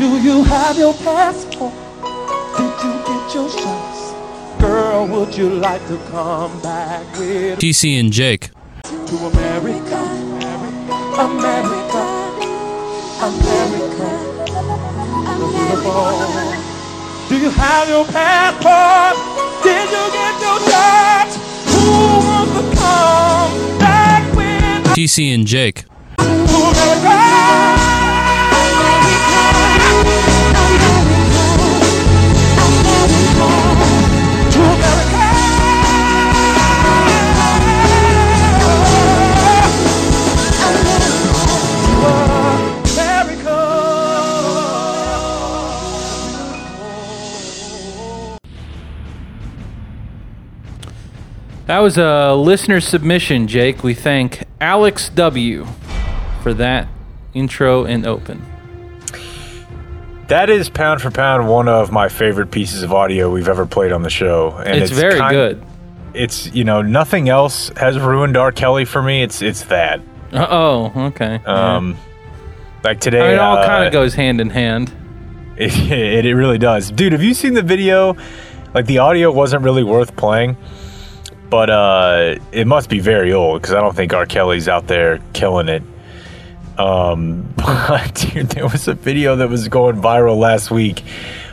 Do you have your passport? Did you get your shots? Girl, would you like to come back with TC and Jake. to America? America, America, beautiful. Do you have your passport? Did you get your shots? Who wants to come back with TC and Jake. to America? That was a listener submission, Jake. We thank Alex W for that intro and open. That is pound for pound one of my favorite pieces of audio we've ever played on the show, and It's very kind- good. It's you know nothing else has ruined R. Kelly for me. It's it's that. Uh, oh, okay. Um, like today, I mean, it all uh, kind of goes hand in hand. It, it, it really does. Dude, have you seen the video? Like, the audio wasn't really worth playing, but uh, it must be very old because I don't think R. Kelly's out there killing it. Um, but, dude, there was a video that was going viral last week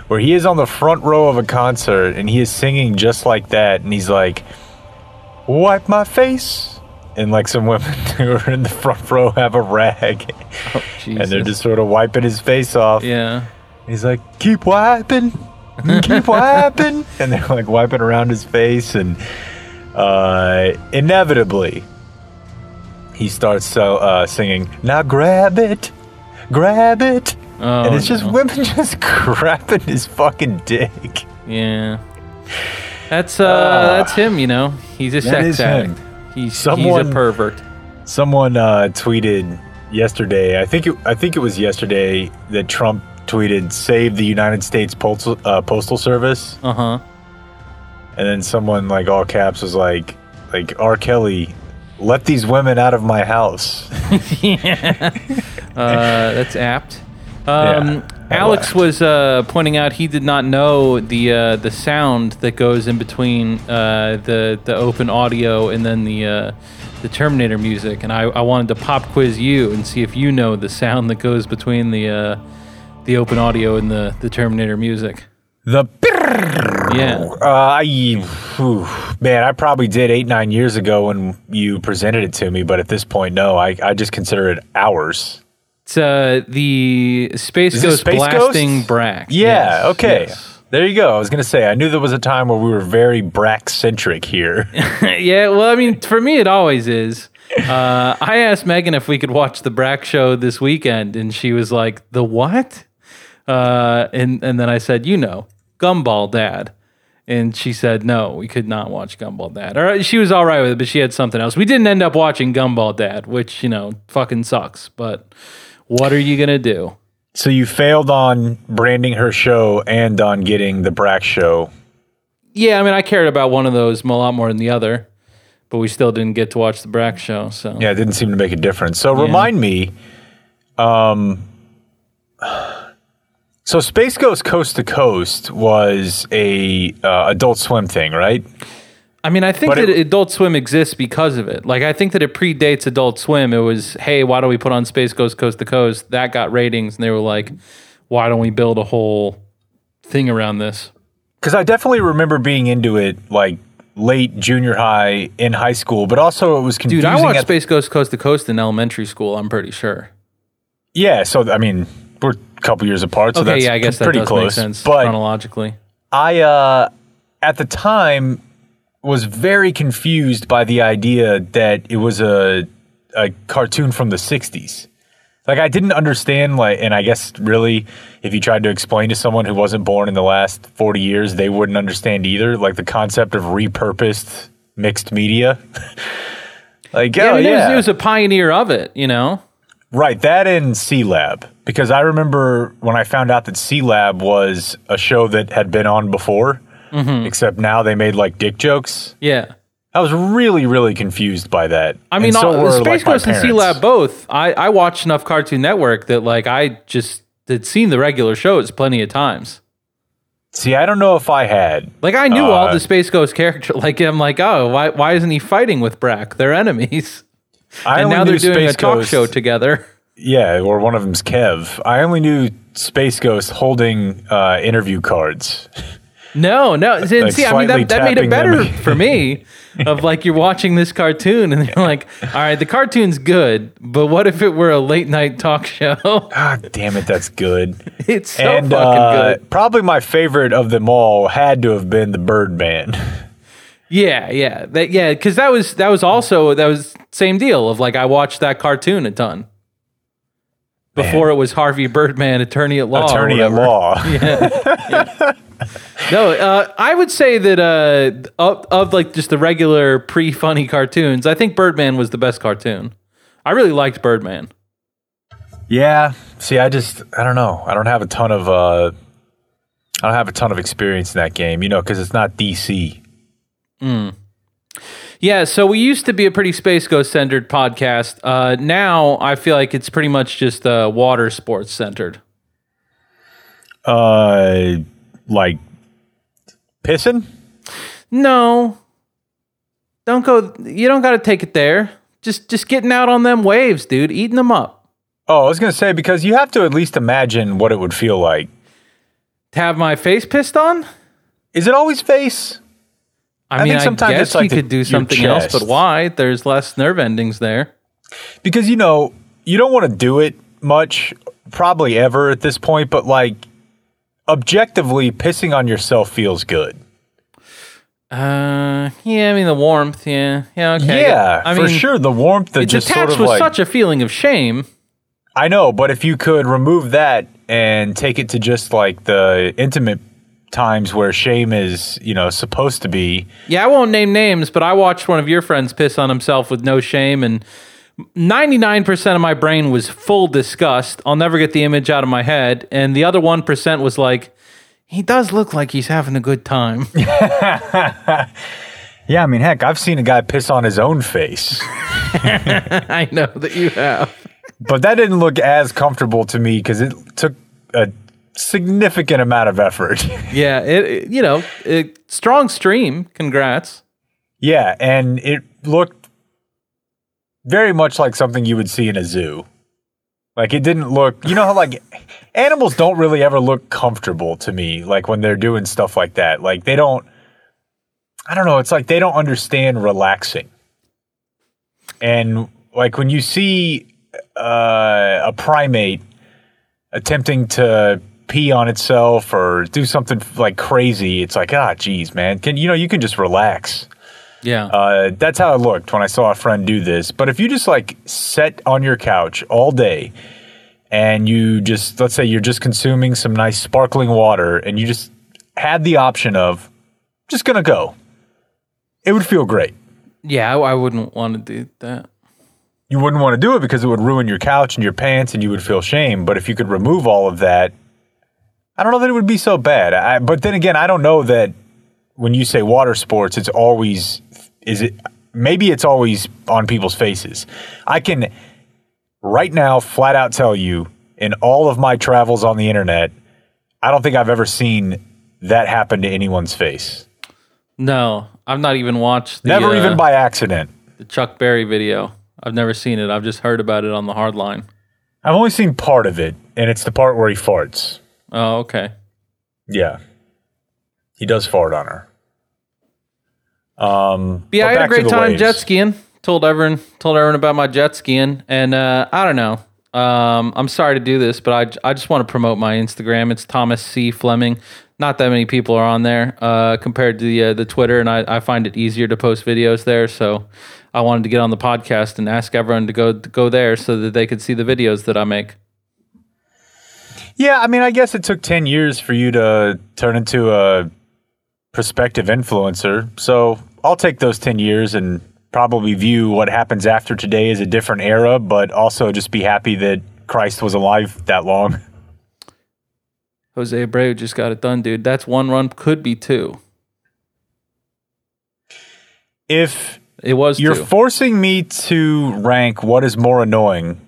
where he is on the front row of a concert and he is singing just like that. And he's like, wipe my face. And like some women who are in the front row have a rag Oh, and they're just sort of wiping his face off. yeah. He's like, keep wiping, keep wiping, and they're like wiping around his face, and uh, inevitably, he starts so uh, singing, "Now grab it, grab it," Oh, and it's just no. women just grabbing his fucking dick. Yeah. That's uh, Ah. that's him, you know. He's a sex is him. addict. He's he's Someone- a pervert. Someone uh, tweeted yesterday. I think it, I think it was yesterday that Trump tweeted, "Save the United States Postal uh, Postal Service." Uh huh. And then someone like all caps was like, like R. Kelly, let these women out of my house. Uh, that's apt. Um, Yeah, Alex apt. was uh, pointing out he did not know the uh, the sound that goes in between uh, the the open audio and then the uh, the Terminator music, and I, I wanted to pop quiz you and see if you know the sound that goes between the uh, the open audio and the the Terminator music. The Yeah. uh, I, whew, man, I probably did eight nine years ago when you presented it to me, but at this point, no, I, I just consider it hours. It's uh, the Space Is Ghost Space blasting Ghost? Brak. Yeah, Yes, okay. yes. There you go. I was gonna say I knew there was a time where we were very Brak centric here. yeah, well, I mean, for me, it always is. Uh, I asked Megan if we could watch the Brak show this weekend, and she was like, "The what?" Uh, and and then I said, "You know, Gumball Dad," and she said, "No, we could not watch Gumball Dad." Or she was all right with it, but she had something else. We didn't end up watching Gumball Dad, which you know, fucking sucks. But what are you gonna do? so you failed on branding her show and on getting the Brak show. Yeah, I mean, I cared about one of those a lot more than the other, but we still didn't get to watch the Brak show. So Yeah, it didn't seem to make a difference. So remind me, um, so Space Ghost Coast to Coast was a uh, Adult Swim thing, right? I mean, I think But that it- Adult Swim exists because of it. Like, I think that it predates Adult Swim. It was, hey, why don't we put on Space Ghost Coast to Coast? That got ratings, and they were like, why don't we build a whole thing around this? Because I definitely remember being into it like late junior high in high school, but also it was confusing. Dude, I watched at- Space Ghost Coast to Coast in elementary school. I'm pretty sure. Yeah, so I mean, we're couple years apart, so okay, that's yeah, I guess that pretty close. sense but chronologically. I, uh, at the time, was very confused by the idea that it was a a cartoon from the '60s. Like I didn't understand, like, and I guess really, if you tried to explain to someone who wasn't born in the last 40 years, they wouldn't understand either. Like the concept of repurposed mixed media. like, Yeah, oh, I mean, it, was, it was a pioneer of it, you know? Right, that and Sealab. Because I remember when I found out that Sealab was a show that had been on before, Mm-hmm. except now they made like dick jokes. Yeah. I was really, really confused by that. I mean, so all, were, Space like, Ghost and C. Lab both. I, I watched enough Cartoon Network that like I just had seen the regular shows plenty of times. See, I don't know if I had. Like I knew all Uh, the Space Ghost character. Like I'm like, oh, why why isn't he fighting with Brak? They're enemies. I and now they're doing a talk Ghost- show together. Yeah, or one of them's Kev. I only knew Space Ghost holding uh, interview cards. No, no. And Like see, I mean, that, that made it better for me. Of like you're watching this cartoon and you're like, all right, the cartoon's good, but what if it were a late night talk show? God damn it, that's good. it's so and fucking uh, good. probably my favorite of them all had to have been the Birdman. Yeah, yeah, that, yeah. Because that was that was also that was same deal of like I watched that cartoon a ton before it was Harvey Birdman, attorney at law. Attorney at law. No, uh, I would say that uh, of, of like just the regular pre-funny cartoons, I think Birdman was the best cartoon. I really liked Birdman. Yeah. See, I just I don't know. I don't have a ton of uh I don't have a ton of experience in that game, you know, because it's not DC. Yeah, so we used to be a pretty space ghost centered podcast. Uh, now I feel like it's pretty much just uh, water sports centered. Uh, like pissing. No, don't go. You don't got to take it there. Just just getting out on them waves, dude. Eating them up. Oh, I was gonna say because you have to at least imagine what it would feel like. To have my face pissed on. Is it always face? I, I mean, think I sometimes guess it's like you the- could do something else, but why? There's less nerve endings there. Because you know you don't want to do it much, probably ever at this point. But like objectively, pissing on yourself feels good. Uh, yeah. I mean, the warmth. Yeah, yeah. Okay. yeah, I for mean, sure. The warmth that It's just attached sort of with like such a feeling of shame. I know, but if you could remove that and take it to just like the intimate times where shame is, you know, supposed to be. Yeah, I won't name names, but I watched one of your friends piss on himself with no shame, and 99% of my brain was full disgust. I'll never get the image out of my head. And the other 1% was like, he does look like he's having a good time. Yeah, I mean, heck, I've seen a guy piss on his own face, I know that you have. but that didn't look as comfortable to me because it took a significant amount of effort. Yeah, it, it- you know, it, strong stream. Congrats. yeah, and it looked very much like something you would see in a zoo. Like it didn't look, you know how like animals don't really ever look comfortable to me like when they're doing stuff like that. Like they don't I don't know, it's like they don't understand relaxing. And like when you see uh, a primate attempting to pee on itself or do something like crazy, it's like, ah, geez, man, can you know you can just relax. Yeah. Uh, that's how it looked when I saw a friend do this. But if you just like sit on your couch all day and you just, let's say you're just consuming some nice sparkling water and you just had the option of just gonna go, it would feel great. yeah, I, I wouldn't want to do that. You wouldn't want to do it because it would ruin your couch and your pants and you would feel shame. But if you could remove all of that, I don't know that it would be so bad. I, but then again, I don't know that when you say water sports, it's always is it maybe it's always on people's faces. I can right now flat out tell you in all of my travels on the internet, I don't think I've ever seen that happen to anyone's face. No, I've not even watched the, Never uh, even by accident. the Chuck Berry video. I've never seen it. I've just heard about it on the hard line. I've only seen part of it, and it's the part where he farts. Oh, okay. Yeah. He does fart on her. Um yeah, I had a great time waves. jet skiing. Told everyone told everyone about my jet skiing, and uh, I don't know. Um, I'm sorry to do this, but I, I just want to promote my Instagram. It's Thomas C Fleming. Not that many people are on there uh, compared to the uh, the Twitter, and I, I find it easier to post videos there. So I wanted to get on the podcast and ask everyone to go to go there so that they could see the videos that I make. Yeah, I mean, I guess it took 10 years for you to turn into a prospective influencer. So I'll take those 10 years and probably view what happens after today as a different era, but also just be happy that Christ was alive that long. Jose Abreu just got it done, dude. That's one run, could be two. If It was you're two. forcing me to rank what is more annoying,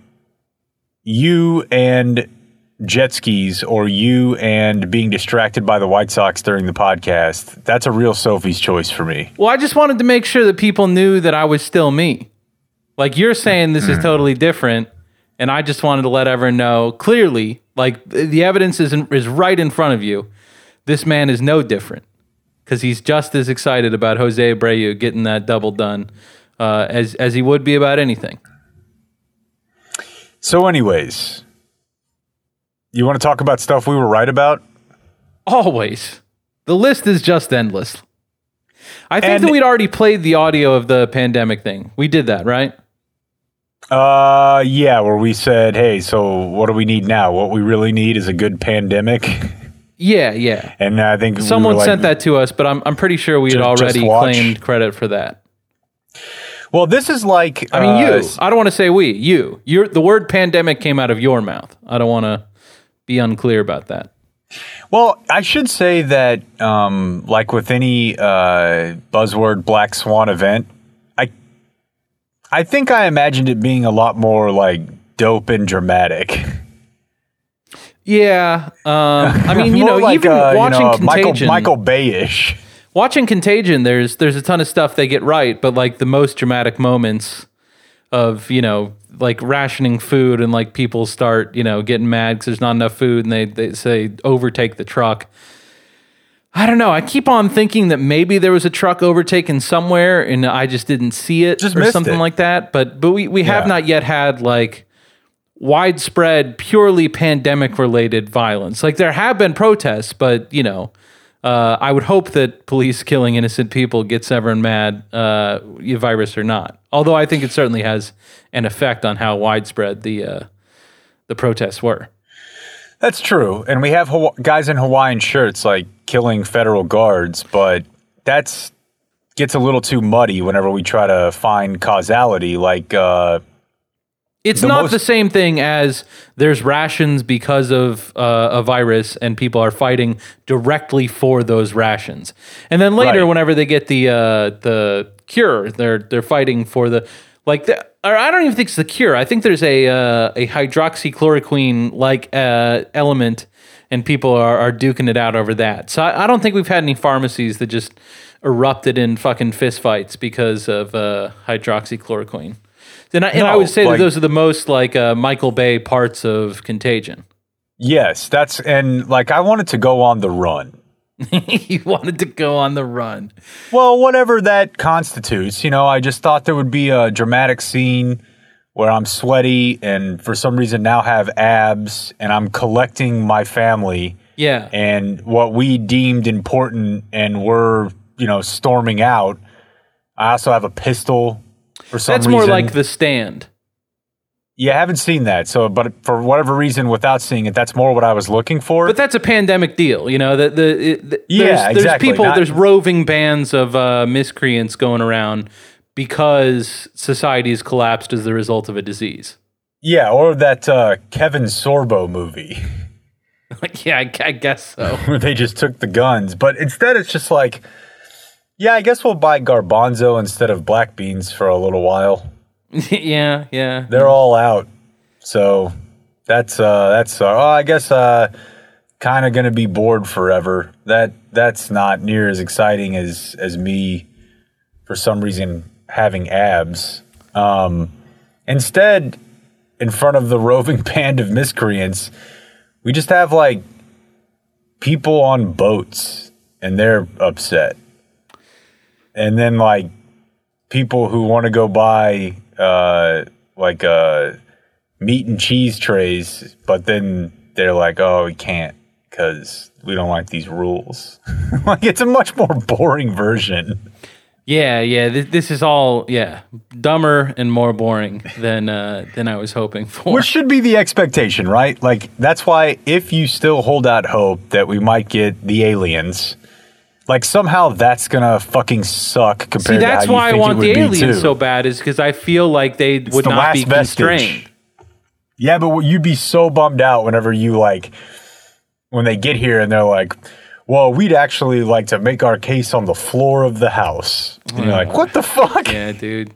you and jet skis or you and being distracted by the White Sox during the podcast, that's a real Sophie's choice for me. Well, I just wanted to make sure that people knew that I was still me. Like you're saying this is totally different, and I just wanted to let everyone know clearly, like the evidence is in, is right in front of you. This man is no different because he's just as excited about Jose Abreu getting that double done uh, as as he would be about anything. So, anyways, you want to talk about stuff we were right about? Always, the list is just endless. I think And- that we'd already played the audio of the pandemic thing. We did that, right? Uh, yeah, where we said, hey, so what do we need now? What we really need is a good pandemic. Yeah, yeah. And I think we Someone like, sent that to us, but I'm I'm pretty sure we had already claimed credit for that. Well, this is like. I mean, uh, you. I don't want to say we. You. You're the word pandemic came out of your mouth. I don't want to be unclear about that. Well, I should say that, um, like with any uh, buzzword Black Swan event, I, I think I imagined it being a lot more like dope and dramatic. Yeah. Um, I mean, you know, like, even uh, you watching know, Michael Contagion, Michael Bayish. watching Contagion, there's there's a ton of stuff they get right, but like the most dramatic moments of you know like rationing food and like people start you know getting mad because there's not enough food and they they say overtake the truck. I don't know. I keep on thinking that maybe there was a truck overtaken somewhere and I just didn't see it Just or something it. like that. But but we, we have Yeah. not yet had like widespread, purely pandemic related violence. Like there have been protests, but you know, uh, I would hope that police killing innocent people gets everyone mad, uh, virus or not. Although I think it certainly has an effect on how widespread the uh, the protests were. That's true, and we have Hawa- guys in Hawaiian shirts like killing federal guards, but that's gets a little too muddy whenever we try to find causality. Like, uh, It's The not most- the same thing as there's rations because of uh, a virus and people are fighting directly for those rations. And then later, Right. whenever they get the uh, the cure, they're they're fighting for the like the. Or I don't even think it's the cure. I think there's a uh, a hydroxychloroquine like uh, element, and people are, are duking it out over that. So I, I don't think we've had any pharmacies that just erupted in fucking fistfights because of uh, hydroxychloroquine. And I, and I would say like- that those are the most like uh, Michael Bay parts of Contagion. yes, that's and like I wanted to go on the run. he wanted to go on the run. Well, whatever that constitutes, you know, I just thought there would be a dramatic scene where I'm sweaty and for some reason now have abs and I'm collecting my family Yeah. and what we deemed important and we're, you know, storming out. I also have a pistol for some That's reason. more like the stand. Yeah, I haven't seen that. So, but for whatever reason, without seeing it, that's more what I was looking for. But that's a pandemic deal, you know. The, the, it- the Yeah, there's, there's people, Not- there's roving bands of uh, miscreants going around because society has collapsed as the result of a disease. yeah, or that uh, Kevin Sorbo movie. Like, yeah, I, I guess so. where they just took the guns. But instead, it's just like, yeah, I guess we'll buy garbanzo instead of black beans for a little while. yeah, yeah. They're all out, so that's uh, that's uh, oh, I guess uh, kind of gonna be bored forever. That that's not near as exciting as as me for some reason having abs. Um, instead, in front of the roving band of miscreants, we just have like people on boats and they're upset. And then like people who want to go buy uh like uh meat and cheese trays, but then they're like, "Oh, we can't cuz we don't like these rules." like it's a much more boring version. Yeah, yeah. This, this is all yeah dumber and more boring than uh, than I was hoping for. Which should be the expectation, right? Like that's why if you still hold out hope that we might get the aliens, like somehow that's gonna fucking suck compared to See, to that's how you why I think it want the aliens so bad, is because I feel like they would the not be vestige. constrained. Yeah, but you'd be so bummed out whenever you like when they get here and they're like, "Well, we'd actually like to make our case on the floor of the house." And you're like, "What the fuck?" Yeah, dude.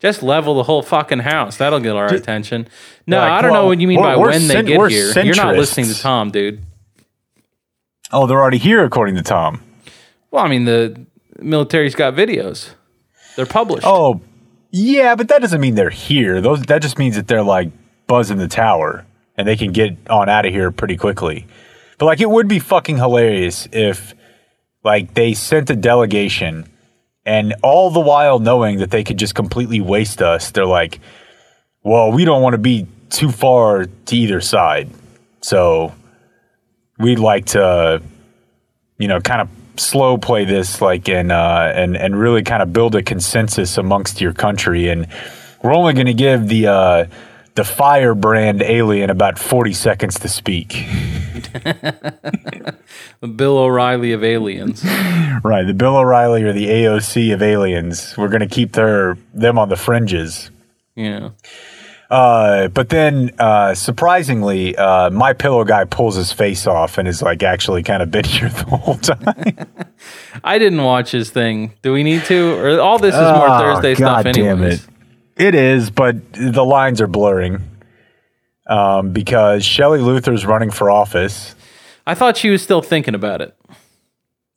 Just level the whole fucking house. That'll get our attention. No, Like, I don't know what you mean by when they get here. You're not listening to. Tom, dude. Oh, they're already here, according to Tom. Well, I mean, the military's got videos. They're published. Oh, yeah, but that doesn't mean they're here. Those that just means that they're like buzzing the tower and they can get on out of here pretty quickly. But like, it would be fucking hilarious if like they sent a delegation and all the while knowing that they could just completely waste us, they're like, well, we don't want to be too far to either side, so we'd like to, you know, kind of slow play this like and uh and and really kind of build a consensus amongst your country and we're only going to give the uh the firebrand alien about 40 seconds to speak The Bill O'Reilly of aliens. right the bill o'reilly or the aoc of aliens we're going to keep their them on the fringes yeah. Uh but then uh surprisingly uh my pillow guy pulls his face off and is like actually kind of been here the whole time I didn't watch his thing. Do we need to? Or all this is more Oh, Thursday stuff God damn anyways. it. It is, but the lines are blurring um, because Shelley Luther's running for office. I thought she was still thinking about it.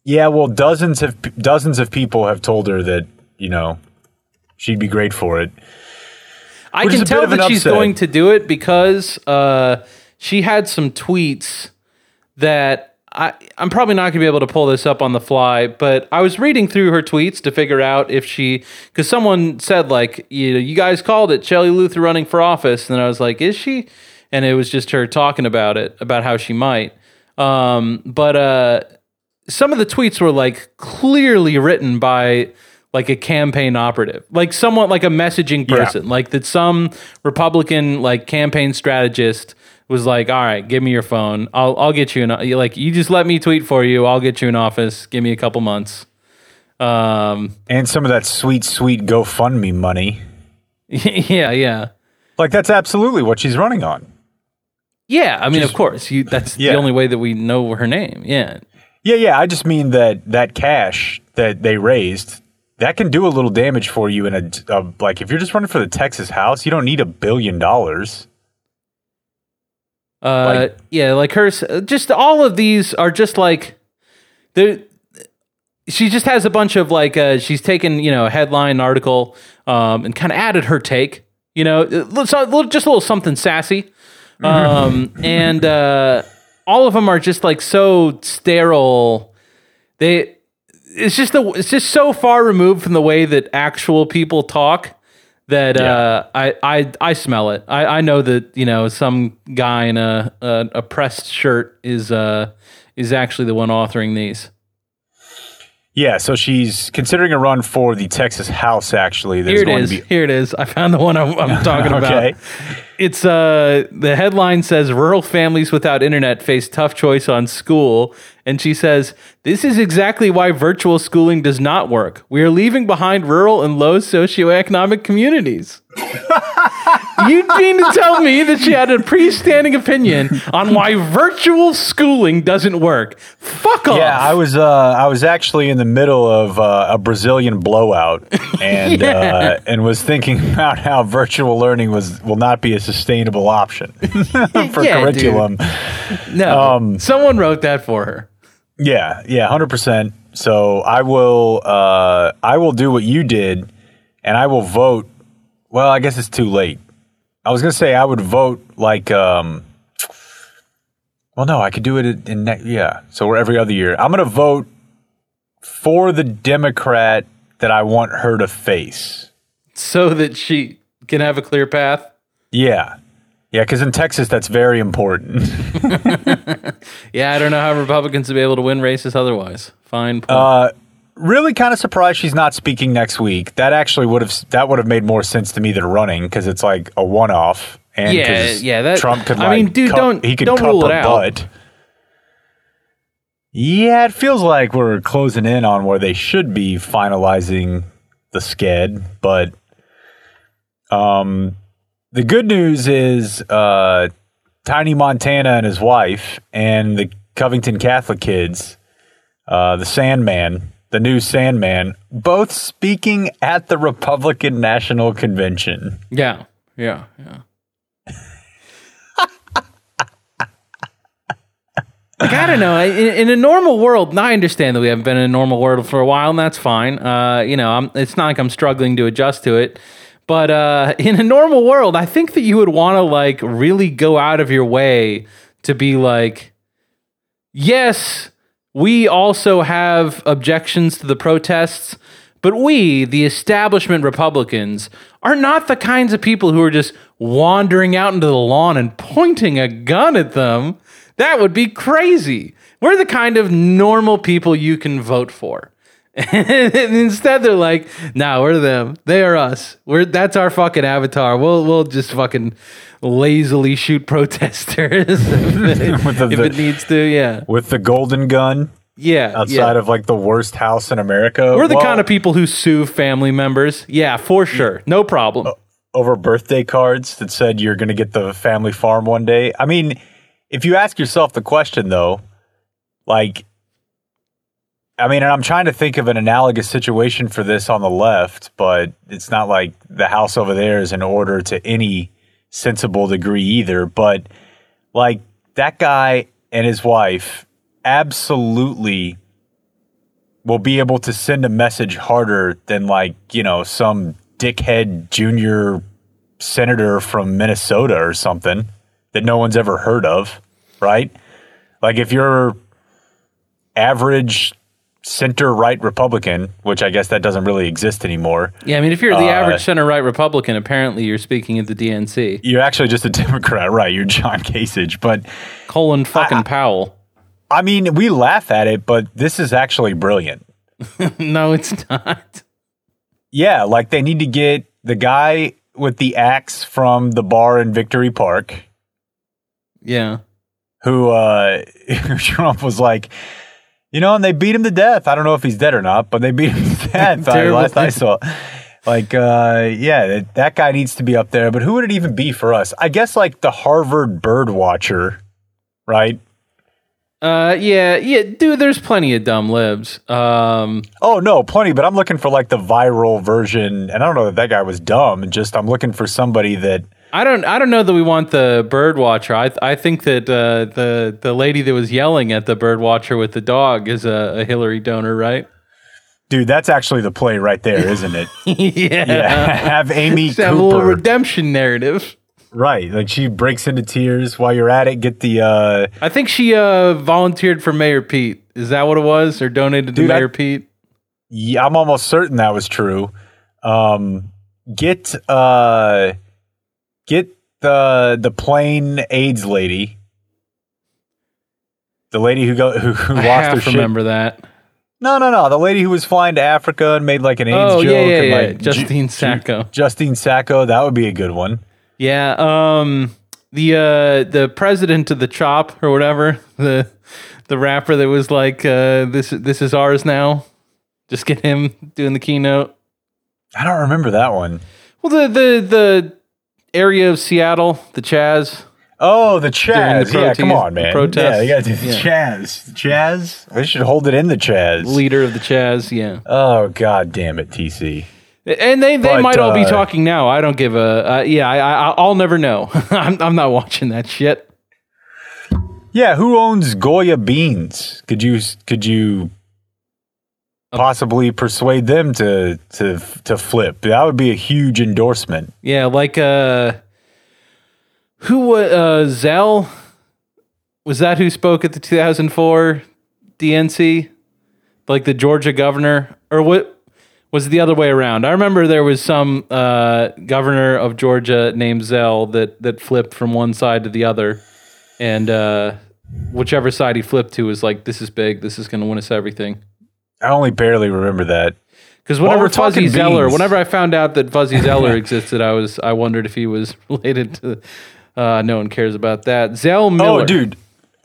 Yeah, well, dozens of dozens of people have told her that you know she'd be great for it. I Which can tell that she's upset. going to do it because uh, she had some tweets that I, I'm probably not going to be able to pull this up on the fly, but I was reading through her tweets to figure out if she, because someone said like, you know, you guys called it Shelley Luther running for office, and I was like, is she? And it was just her talking about it, about how she might. Um, but uh, some of the tweets were like clearly written by like a campaign operative, like someone like a messaging Yeah. person, like that some Republican like campaign strategist was like, "All right, give me your phone. I'll I'll get you an like you just let me tweet for you. I'll get you an office. Give me a couple months." Um, And some of that sweet, sweet GoFundMe money. yeah, yeah. Like that's absolutely what she's running on. Yeah, I mean, of course, you. That's Yeah. the only way that we know her name. Yeah, Yeah, yeah. I just mean that that cash that they raised that can do a little damage for you in a, a like if you're just running for the Texas House, you don't need a billion dollars. Uh, Like- yeah, like hers. Just all of these are just like there. She just has a bunch of like uh, she's taken you know a headline article um, and kind of added her take. You know, so- a little- just a little something sassy, um, and uh, all of them are just like so sterile. They it's just the it's just so far removed from the way that actual people talk that uh, I, I I smell it. I, I know that you know some guy in a a, a pressed shirt is uh is actually the one authoring these. Yeah, so she's considering a run for the Texas House. Actually, there's Here it going is. to be Here it is. I found the one I'm, I'm talking Okay. about. It's uh the headline says rural families without internet face tough choice on school and she says this is exactly why virtual schooling does not work. We are leaving behind rural and low socioeconomic communities. you mean to tell me that she had a pre-standing opinion on why virtual schooling doesn't work? Fuck off. Yeah, I was uh, I was actually in the middle of uh, a Brazilian blowout, and Yeah. uh, and was thinking about how virtual learning was will not be a sustainable option for Yeah, dude. curriculum. no. um, someone wrote that for her. Yeah, yeah, hundred percent. So I will uh, I will do what you did, and I will vote. Well, I guess it's too late. I was gonna say I would vote like um. Well, no, I could do it in, in ne- yeah. So we're every other year. I'm gonna vote for the Democrat that I want her to face. so that she can have a clear path. Yeah, yeah, because in Texas that's very important. Yeah, I don't know how Republicans will be able to win races otherwise. Fine. Point. Uh, really kind of surprised she's not speaking next week. That actually would have that would have made more sense to me than running because it's like a one off. And Yeah, yeah, that- Trump could. I Like, mean, dude, cup- don't- he could don't rule her it out. butt. Yeah, it feels like we're closing in on where they should be finalizing the sked, but um, the good news is uh, Tiny Montana and his wife and the Covington Catholic kids, uh, the Sandman, the new Sandman, both speaking at the Republican National Convention. Yeah, yeah, yeah. like I don't know. In, in a normal world, and I understand that we haven't been in a normal world for a while, and that's fine. Uh, you know, I'm, it's not like I'm struggling to adjust to it. But uh, in a normal world, I think that you would want to like really go out of your way to be like, yes, we also have objections to the protests, but we, the establishment Republicans, are not the kinds of people who are just wandering out into the lawn and pointing a gun at them. That would be crazy. We're the kind of normal people you can vote for. And instead they're like, nah, we're them. They are us. We're that's our fucking avatar. We'll we'll just fucking lazily shoot protesters if, it, the- if it needs to. Yeah. With the golden gun Yeah. outside yeah. of like the worst house in America. We're the Well, kind of people who sue family members. Yeah, for sure. No problem. over birthday cards that said you're going to get the family farm one day. I mean, if you ask yourself the question though, like, I mean, and I'm trying to think of an analogous situation for this on the left, but it's not like the house over there is in order to any sensible degree either. But like that guy and his wife absolutely will be able to send a message harder than like, you know, some dickhead junior senator from Minnesota or something that no one's ever heard of, right? Like if you're average center right Republican, which I guess that doesn't really exist anymore, Yeah, I mean, if you're the Uh, average center right Republican, apparently you're speaking at the DNC. you're actually just a Democrat, right? You're John Kasich. But Colin fucking Powell. I mean, we laugh at it, but this is actually brilliant. no, it's not. Yeah, like they need to get the guy with the axe from the bar in Victory Park, Yeah. who uh who Trump was like, you know, and they beat him to death. I don't know if he's dead or not, but they beat him to death. I, last I saw. Like, uh, yeah, that, that guy needs to be up there. But who would it even be for us? I guess like the Harvard bird watcher, right? Uh, yeah, yeah, dude. There's plenty of dumb libs. Um, Oh no, plenty. But I'm looking for like the viral version, and I don't know that that guy was dumb. Just I'm looking for somebody that. I don't, I don't know that we want the bird watcher. I, I think that uh, the the lady that was yelling at the bird watcher with the dog is a, a Hillary donor, right? Dude, that's actually the play right there, isn't it? yeah. Yeah, have Amy Just have a little redemption narrative. right, like she breaks into tears while you're at it. Get the uh, I think she uh, volunteered for Mayor Pete. Is that what it was, or donated to Dude, I- Mayor Pete? yeah, I'm almost certain that was true. Um, get uh, get the the plane AIDS lady, the lady who go who, who I lost her shit. remember that. No, no, no, the lady who was flying to Africa and made like an AIDS Oh joke. yeah, yeah, and, yeah. Justine Ju- Sacco. Justine Sacco, that would be a good one. Yeah. Um. The uh the president of the Chop or whatever the the rapper that was like uh this this is ours now. Just get him doing the keynote. I don't remember that one. Well, the the the area of Seattle, the Chaz. Oh, the Chaz. the yeah, come on, man. Protest. Yeah, you got to do the Yeah. Chaz. The Chaz. We should hold it in the Chaz. leader of the Chaz. Yeah. Oh, god damn it, TC. And they, they But, might all be uh, talking now. I don't give a. Uh, yeah, I, I I'll never know. I'm I'm not watching that shit. Yeah, who owns Goya beans? Could you could you possibly persuade them to to to flip? That would be a huge endorsement. Yeah, like uh, who uh Zell was that who spoke at the 2004 DNC, like the Georgia governor, or what? Was it the other way around? I remember there was some uh, governor of Georgia named Zell that that flipped from one side to the other, and uh, whichever side he flipped to was like, "This is big. This is going to win us everything." I only barely remember that. Because whenever we're Fuzzy talking Zoeller, whenever I found out that Fuzzy Zoeller existed, I was I wondered if he was related to. Uh, no one cares about that. Zell Miller. Oh, dude.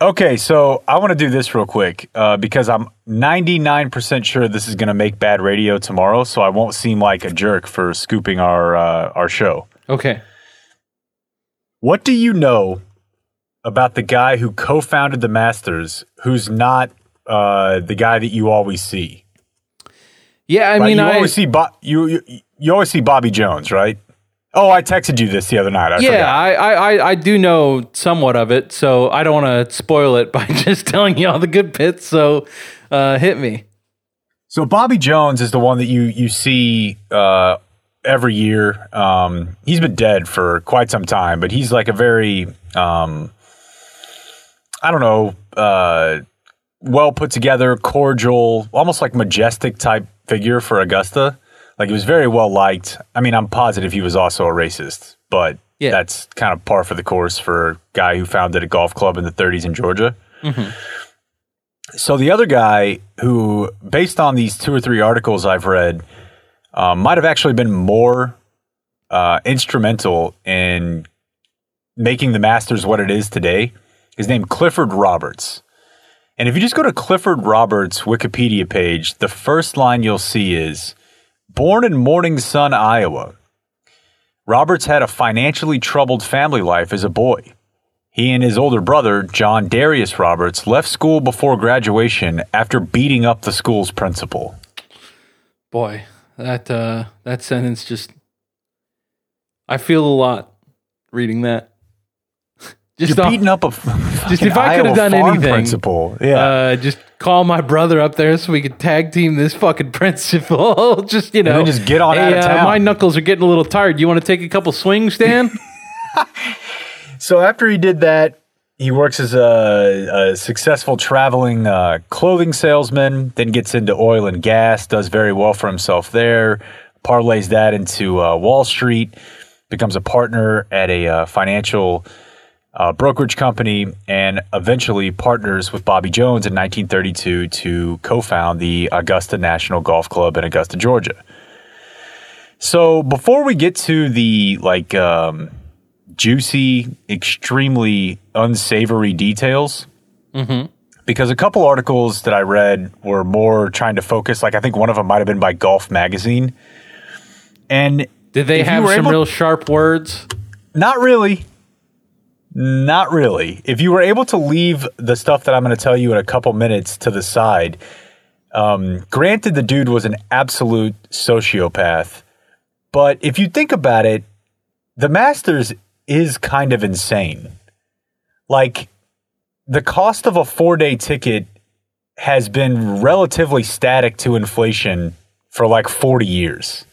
Okay, so I want to do this real quick uh, because I'm 99% sure this is going to make bad radio tomorrow, so I won't seem like a jerk for scooping our uh, our show. Okay. What do you know about the guy who co-founded the Masters, who's not uh, the guy that you always see? Yeah, I Right? mean, you I always see Bo- you, you you always see Bobby Jones, right? Oh, I texted you this the other night. I yeah. I, I I- do know somewhat of it, so I don't want to spoil it by just telling you all the good bits. So, uh, hit me. So Bobby Jones is the one that you you see uh, every year. Um, he's been dead for quite some time, but he's like a very um, I don't know, uh, well put together, cordial, almost like majestic type figure for Augusta. Like he was very well liked. I mean, I'm positive he was also a racist, but Yeah. that's kind of par for the course for a guy who founded a golf club in the 30s in Georgia. So the other guy who, based on these two or three articles I've read, um, might have actually been more uh, instrumental in making the Masters what it is today, His name Clifford Roberts. And if you just go to Clifford Roberts' Wikipedia page, the first line you'll see is Born in Morning Sun, Iowa. Roberts had a financially troubled family life as a boy. He and his older brother, John Darius Roberts, left school before graduation after beating up the school's principal. Boy, that uh, that sentence just I feel a lot reading that. Just You're off- beating up a Just if I could have done anything, principal. Yeah. uh, just call my brother up there so we could tag team this fucking principal. just you know, then just get on hey, out of uh, town." my knuckles are getting a little tired. You want to take a couple swings, Dan? So after he did that, he works as a, a successful traveling uh, clothing salesman. Then gets into oil and gas. Does very well for himself there. Parlays that into uh, Wall Street. Becomes a partner at a uh, financial uh, brokerage company, and eventually partners with Bobby Jones in 1932 to co-found the Augusta National Golf Club in Augusta, Georgia. So before we get to the like um, juicy, extremely unsavory details. Because a couple articles that I read were more trying to focus, like I think one of them might have been by Golf Magazine. And Did they have some able- real sharp words? not really. Not really. If you were able to leave the stuff that I'm going to tell you in a couple minutes to the side, um, granted, the dude was an absolute sociopath. But if you think about it, the Masters is kind of insane. Like, the cost of a four day ticket has been relatively static to inflation for like 40 years.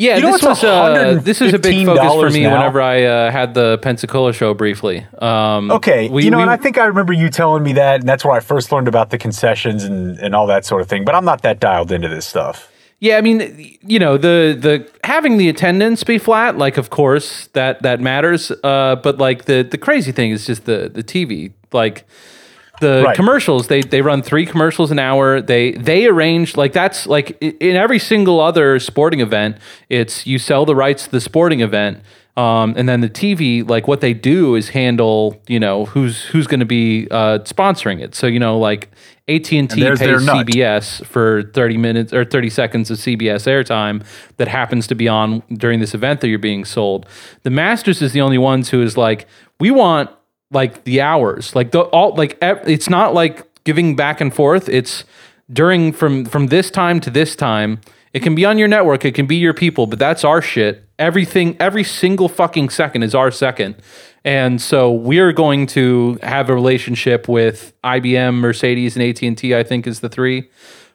Yeah, You know this was uh, this is a big focus for me now? whenever I uh, had the Pensacola show briefly. Um, Okay, we- you know, we- and I think I remember you telling me that, and that's where I first learned about the concessions and, and all that sort of thing. But I'm not that dialed into this stuff. Yeah, I mean, you know, the the having the attendance be flat, like of course that that matters. Uh, but like the the crazy thing is just the the TV, like the Right. commercials. They they run three commercials an hour. They they arrange like that's like in every single other sporting event. It's you sell the rights to the sporting event. Um, and then the TV, like what they do is handle, you know, who's who's going to be uh, sponsoring it. So you know, like AT and T pays. CBS for 30 minutes or 30 seconds of CBS airtime that happens to be on during this event that you're being sold. The Masters is the only ones who is like, we want like the hours, like the all like it's not like giving back and forth. It's during from from this time to this time. It can be on your network, it can be your people, but that's our shit. Everything, every single fucking second is our second. And so we're going to have a relationship with IBM, Mercedes, and AT and T. I think is the three,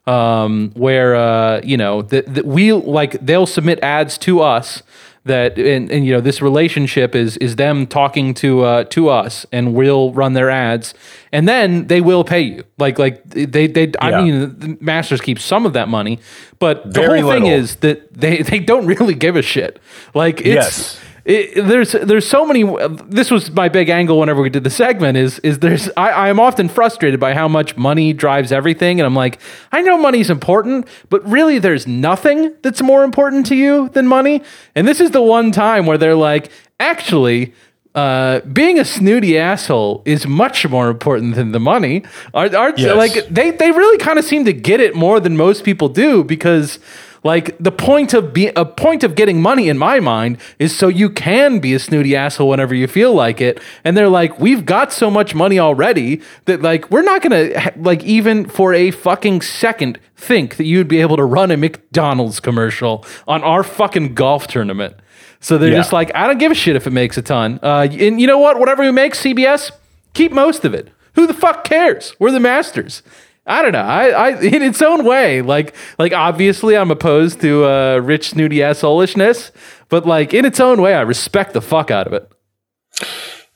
um, where uh, you know that we like they'll submit ads to us that and, and you know this relationship is is them talking to uh, to us and we'll run their ads and then they will pay you like like they they I Yeah. mean the masters keep some of that money but the Very whole thing is that they they don't really give a shit like it's Yes. It, there's there's so many this was my big angle whenever we did the segment is is there's I, I am often frustrated by how much money drives everything and I'm like I know money's important but really there's nothing that's more important to you than money and this is the one time where they're like actually uh, being a snooty asshole is much more important than the money. Aren't, aren't Yes. like they they really kind of seem to get it more than most people do because Like the point of be a point of getting money in my mind is so you can be a snooty asshole whenever you feel like it. And they're like, we've got so much money already that like we're not gonna like even for a fucking second think that you'd be able to run a McDonald's commercial on our fucking golf tournament. So they're Yeah. just like, I don't give a shit if it makes a ton. Uh, and you know what? Whatever we make, CBS, keep most of it. Who the fuck cares? We're the masters. I don't know. I, I in its own way, like like obviously I'm opposed to uh, rich snooty assholishness, but like in its own way, I respect the fuck out of it.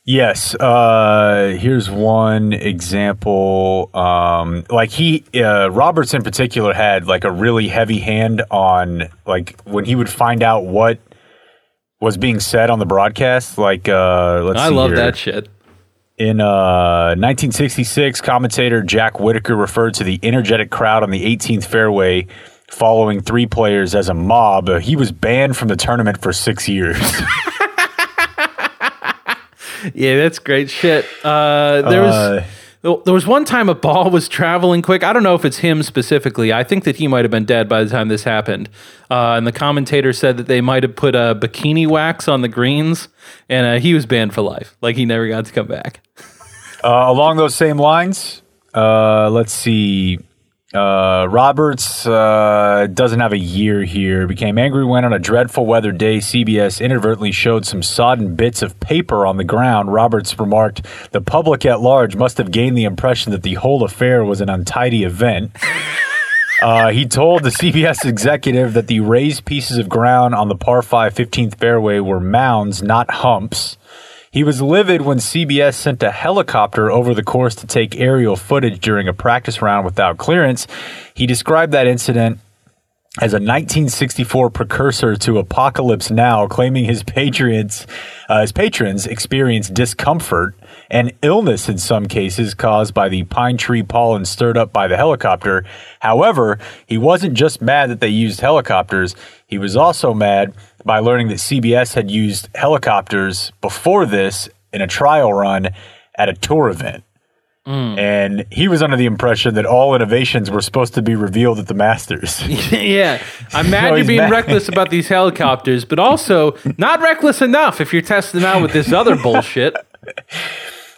Yes. Uh, here's one example. Um, like he, uh, Roberts in particular had like a really heavy hand on like when he would find out what was being said on the broadcast. Like, uh, let's I love here. that shit. In uh, 1966, commentator Jack Whitaker referred to the energetic crowd on the 18th fairway following three players as a mob. Uh, he was banned from the tournament for six years. Yeah, that's great shit. Uh, there Uh, was there was one time a ball was traveling quick. I don't know if it's him specifically. I think that he might have been dead by the time this happened. Uh, and the commentator said that they might have put a bikini wax on the greens, and uh, he was banned for life. Like he never got to come back. Uh, along those same lines, uh, let's see. Uh, Roberts uh, doesn't have a year here. Became angry when on a dreadful weather day, CBS inadvertently showed some sodden bits of paper on the ground. Roberts remarked, "The public at large must have gained the impression that the whole affair was an untidy event." Uh, he told the CBS executive that the raised pieces of ground on the par 5 15th fairway were mounds, not humps. He was livid when CBS sent a helicopter over the course to take aerial footage during a practice round without clearance. He described that incident as a 1964 precursor to Apocalypse Now, claiming his patrons, uh, his patrons experienced discomfort and illness in some cases caused by the pine tree pollen stirred up by the helicopter. However, he wasn't just mad that they used helicopters; he was also mad by learning that CBS had used helicopters before this in a trial run at a tour event. Mm. And he was under the impression that all innovations were supposed to be revealed at the Masters. yeah, I'm mad No, you're being mad. reckless about these helicopters, but also not reckless enough if you're testing them out with this other bullshit.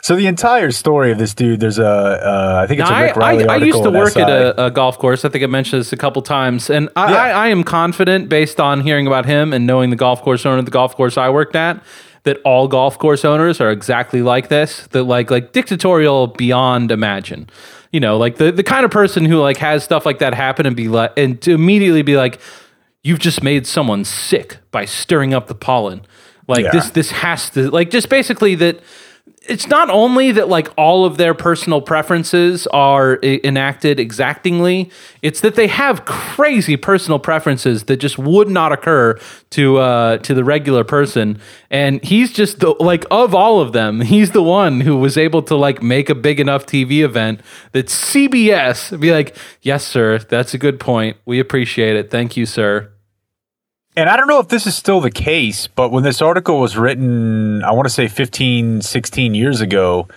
So the entire story of this dude, there's a, uh, I think it's a Rick Reilly I, I article used to work SI. at a, a golf course. I think I mentioned this a couple times, and I, Yeah. I, I am confident, based on hearing about him and knowing the golf course owner of the golf course I worked at, that all golf course owners are exactly like this. That like like dictatorial beyond imagine. You know, like the the kind of person who like has stuff like that happen and be like, and to immediately be like, you've just made someone sick by stirring up the pollen. Like Yeah. this this has to like just basically that it's not only that like all of their personal preferences are enacted exactingly it's that they have crazy personal preferences that just would not occur to uh to the regular person. And he's just the like of all of them he's the one who was able to like make a big enough TV event that CBS be like yes sir that's a good point. We appreciate it. Thank you sir And I don't know if this is still the case, but when this article was written, I want to say 15, 16 years ago,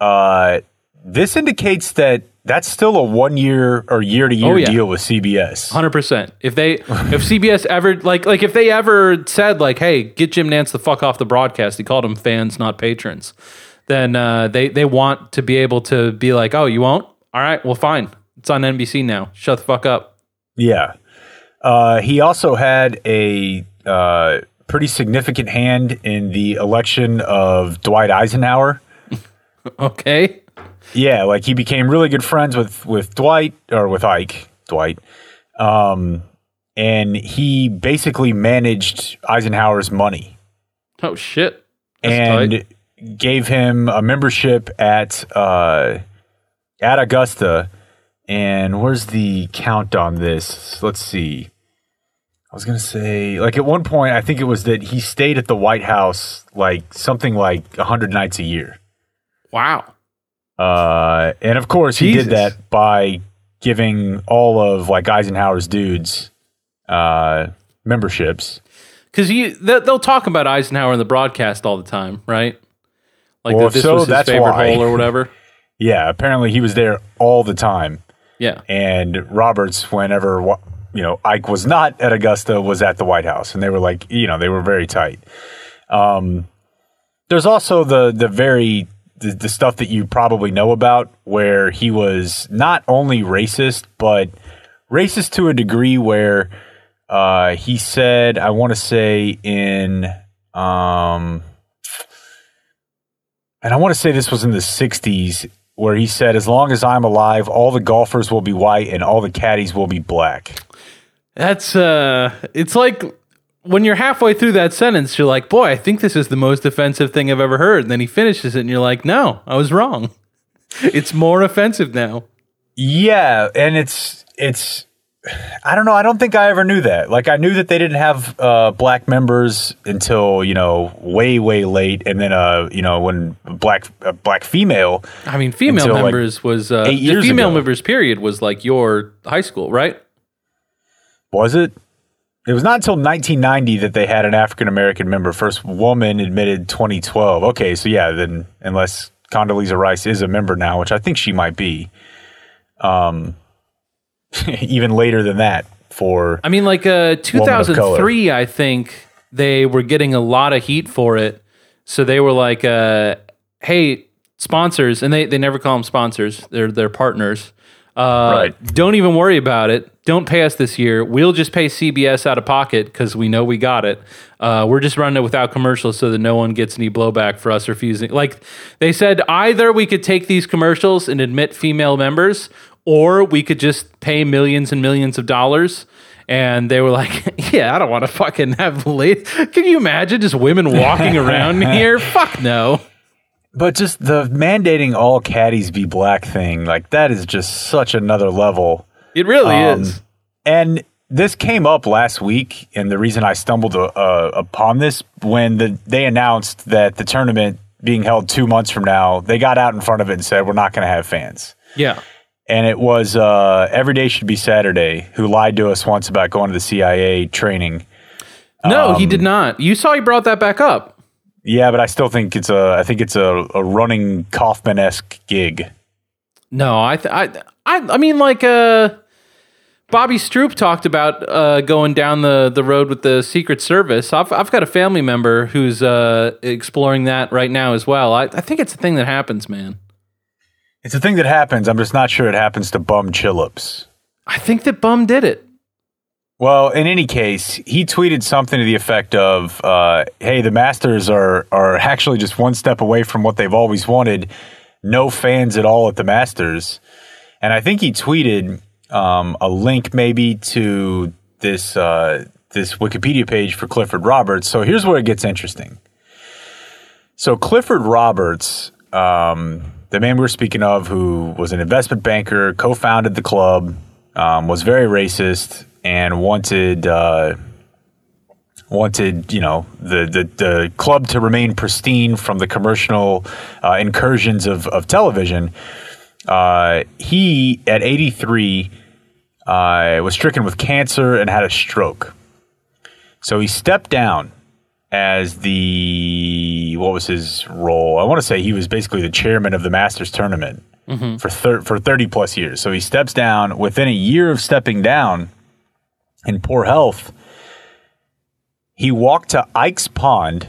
uh, this indicates that that's still a one year or year to Oh, year deal with CBS. Hundred percent. If they, if CBS ever like, like if they ever said like, "Hey, get Jim Nantz the fuck off the broadcast," he called them fans, not patrons. Then uh, they they want to be able to be like, "Oh, you won't? All right, well, fine. It's on NBC now. Shut the fuck up." Yeah. Uh, he also had a uh, pretty significant hand in the election of Dwight Eisenhower. Okay. Yeah, like he became really good friends with with Dwight or with Ike Dwight, um, and he basically managed Eisenhower's money Oh shit. That's and tight. gave him a membership at uh, at Augusta. And where's the count on this? Let's see. I was gonna say, like at one point, I think it was that he stayed at the White House like something like hundred nights a year. Wow. Uh, and of course, he Jesus. did that by giving all of like Eisenhower's dudes uh, memberships. Because you they, they'll talk about Eisenhower in the broadcast all the time, right? Like Well, that this so was his that's favorite why. hole or whatever. Yeah, apparently he was there all the time. Yeah. And Roberts, whenever wa- you know, Ike was not at Augusta, was at the White House, and they were like, you know, they were very tight. Um, there's also the the very the, the stuff that you probably know about, where he was not only racist, but racist to a degree where uh, he said, I want to say in, um, and I want to say this was in the 60s, where he said, As long as I'm alive, all the golfers will be white and all the caddies will be black. That's uh it's like when you're halfway through that sentence, you're like, boy, I think this is the most offensive thing I've ever heard. And then he finishes it and you're like, no, I was wrong. It's more offensive now. Yeah, and it's it's I don't know. I don't think I ever knew that. Like I knew that they didn't have uh, black members until you know way way late, and then uh you know when black uh, black female. I mean, female Until, like, members was uh, the female ago. members period was like your high school, right? Was it? It was not until 1990 that they had an African American member. First woman admitted 2012. Okay, so yeah, then unless Condoleezza Rice is a member now, which I think she might be, um, even later than that for I mean, like uh, 2003, I think they were getting a lot of heat for it. So they were like, uh, "Hey, sponsors," and they they never call them sponsors; they're they're partners. Uh, Right. Don't even worry about it. Don't pay us this year. We'll just pay CBS out of pocket because we know we got it. Uh, we're just running it without commercials so that no one gets any blowback for us refusing. Like they said, either we could take these commercials and admit female members, or we could just pay millions and millions of dollars. And they were like, "Yeah, I don't want to fucking have late." Can you imagine just women walking around here? Fuck no. But just the mandating all caddies be black thing, like that is just such another level. It really Um, is. And this came up last week, and the reason I stumbled uh, upon this when the, they announced that the tournament being held two months from now, they got out in front of it and said we're not going to have fans. Yeah. And it was uh, every day should be Saturday, who lied to us once about going to the CIA training. No, he Um, did not. You saw he brought that back up. Yeah, but I still think it's a I think it's a, a running Kaufman esque gig. No, I, th- I, I, I mean, like, uh, Bobby Stroop talked about uh, going down the, the road with the Secret Service. I've, I've got a family member who's uh, exploring that right now as well. I, I think it's a thing that happens, man. It's a thing that happens. I'm just not sure it happens to bum chillups. I think that Bum did it. Well, in any case, he tweeted something to the effect of, uh, "Hey, the Masters are are actually just one step away from what they've always wanted. No fans at all at the Masters." And I think he tweeted um, a link maybe to this uh, this Wikipedia page for Clifford Roberts. So here's where it gets interesting. So Clifford Roberts, um, the man we were speaking of, who was an investment banker, co-founded the club, um, was very racist and wanted uh, wanted you know the, the the club to remain pristine from the commercial uh, incursions of of television. Uh, he at 83 uh, was stricken with cancer and had a stroke. So he stepped down as the what was his role? I want to say he was basically the chairman of the Masters tournament for thir- for 30 plus years. So he steps down within a year of stepping down in poor health. He walked to Ike's Pond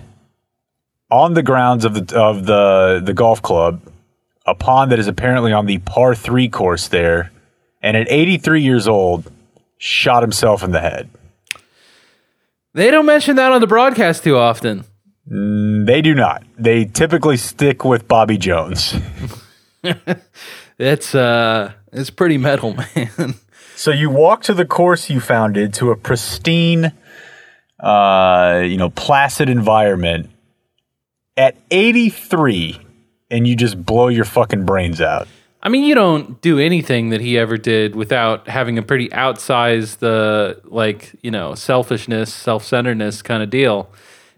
on the grounds of the of the the golf club, a pond that is apparently on the par 3 course there, and at 83 years old shot himself in the head. They don't mention that on the broadcast too often. They do not. They typically stick with Bobby Jones. It's uh, it's pretty metal, man. So you walk to the course you founded to a pristine, uh, you know, placid environment at 83, and you just blow your fucking brains out. I mean, you don't do anything that he ever did without having a pretty outsized, uh, like you know, selfishness, self-centeredness kind of deal.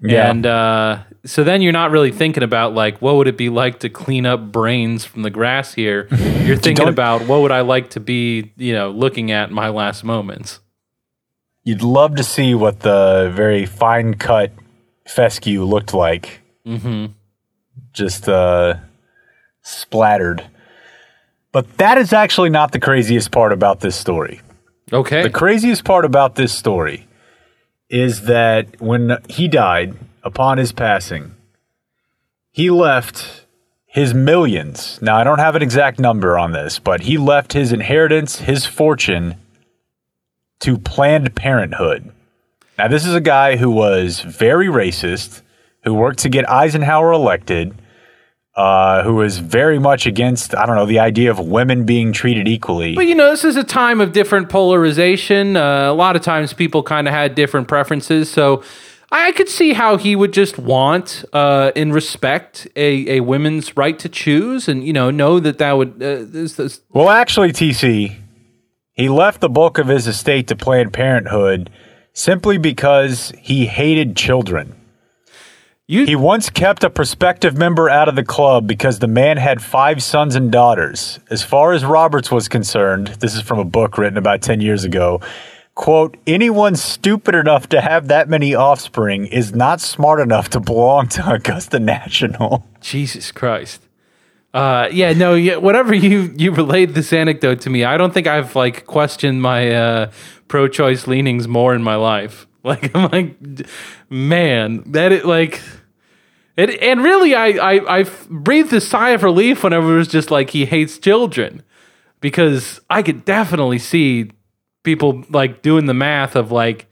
Yeah. And uh, so then you're not really thinking about like what would it be like to clean up brains from the grass here. You're thinking about what would I like to be, you know, looking at my last moments. You'd love to see what the very fine cut fescue looked like. Mm-hmm. Just uh, splattered. But that is actually not the craziest part about this story. Okay. The craziest part about this story is that when he died, upon his passing, he left his millions. Now, I don't have an exact number on this, but he left his inheritance, his fortune, to Planned Parenthood. Now, this is a guy who was very racist, who worked to get Eisenhower elected, uh, who was very much against, I don't know, the idea of women being treated equally. But you know, this is a time of different polarization. Uh, a lot of times people kind of had different preferences. So I could see how he would just want uh, and respect a, a women's right to choose and, you know, know that that would. Uh, this, this, Well, actually, TC, he left the bulk of his estate to Planned Parenthood simply because he hated children. you, He once kept a prospective member out of the club because the man had five sons and daughters. As far as Roberts was concerned, this is from a book written about 10 years ago. Quote, anyone stupid enough to have that many offspring is not smart enough to belong to Augusta National. Jesus Christ. Uh, yeah, no, yeah, whatever you you relayed this anecdote to me, I don't think I've like questioned my uh, pro-choice leanings more in my life. Like I'm like, man, that it like, it and really, I I I breathed a sigh of relief whenever it was just like he hates children, because I could definitely see people like doing the math of like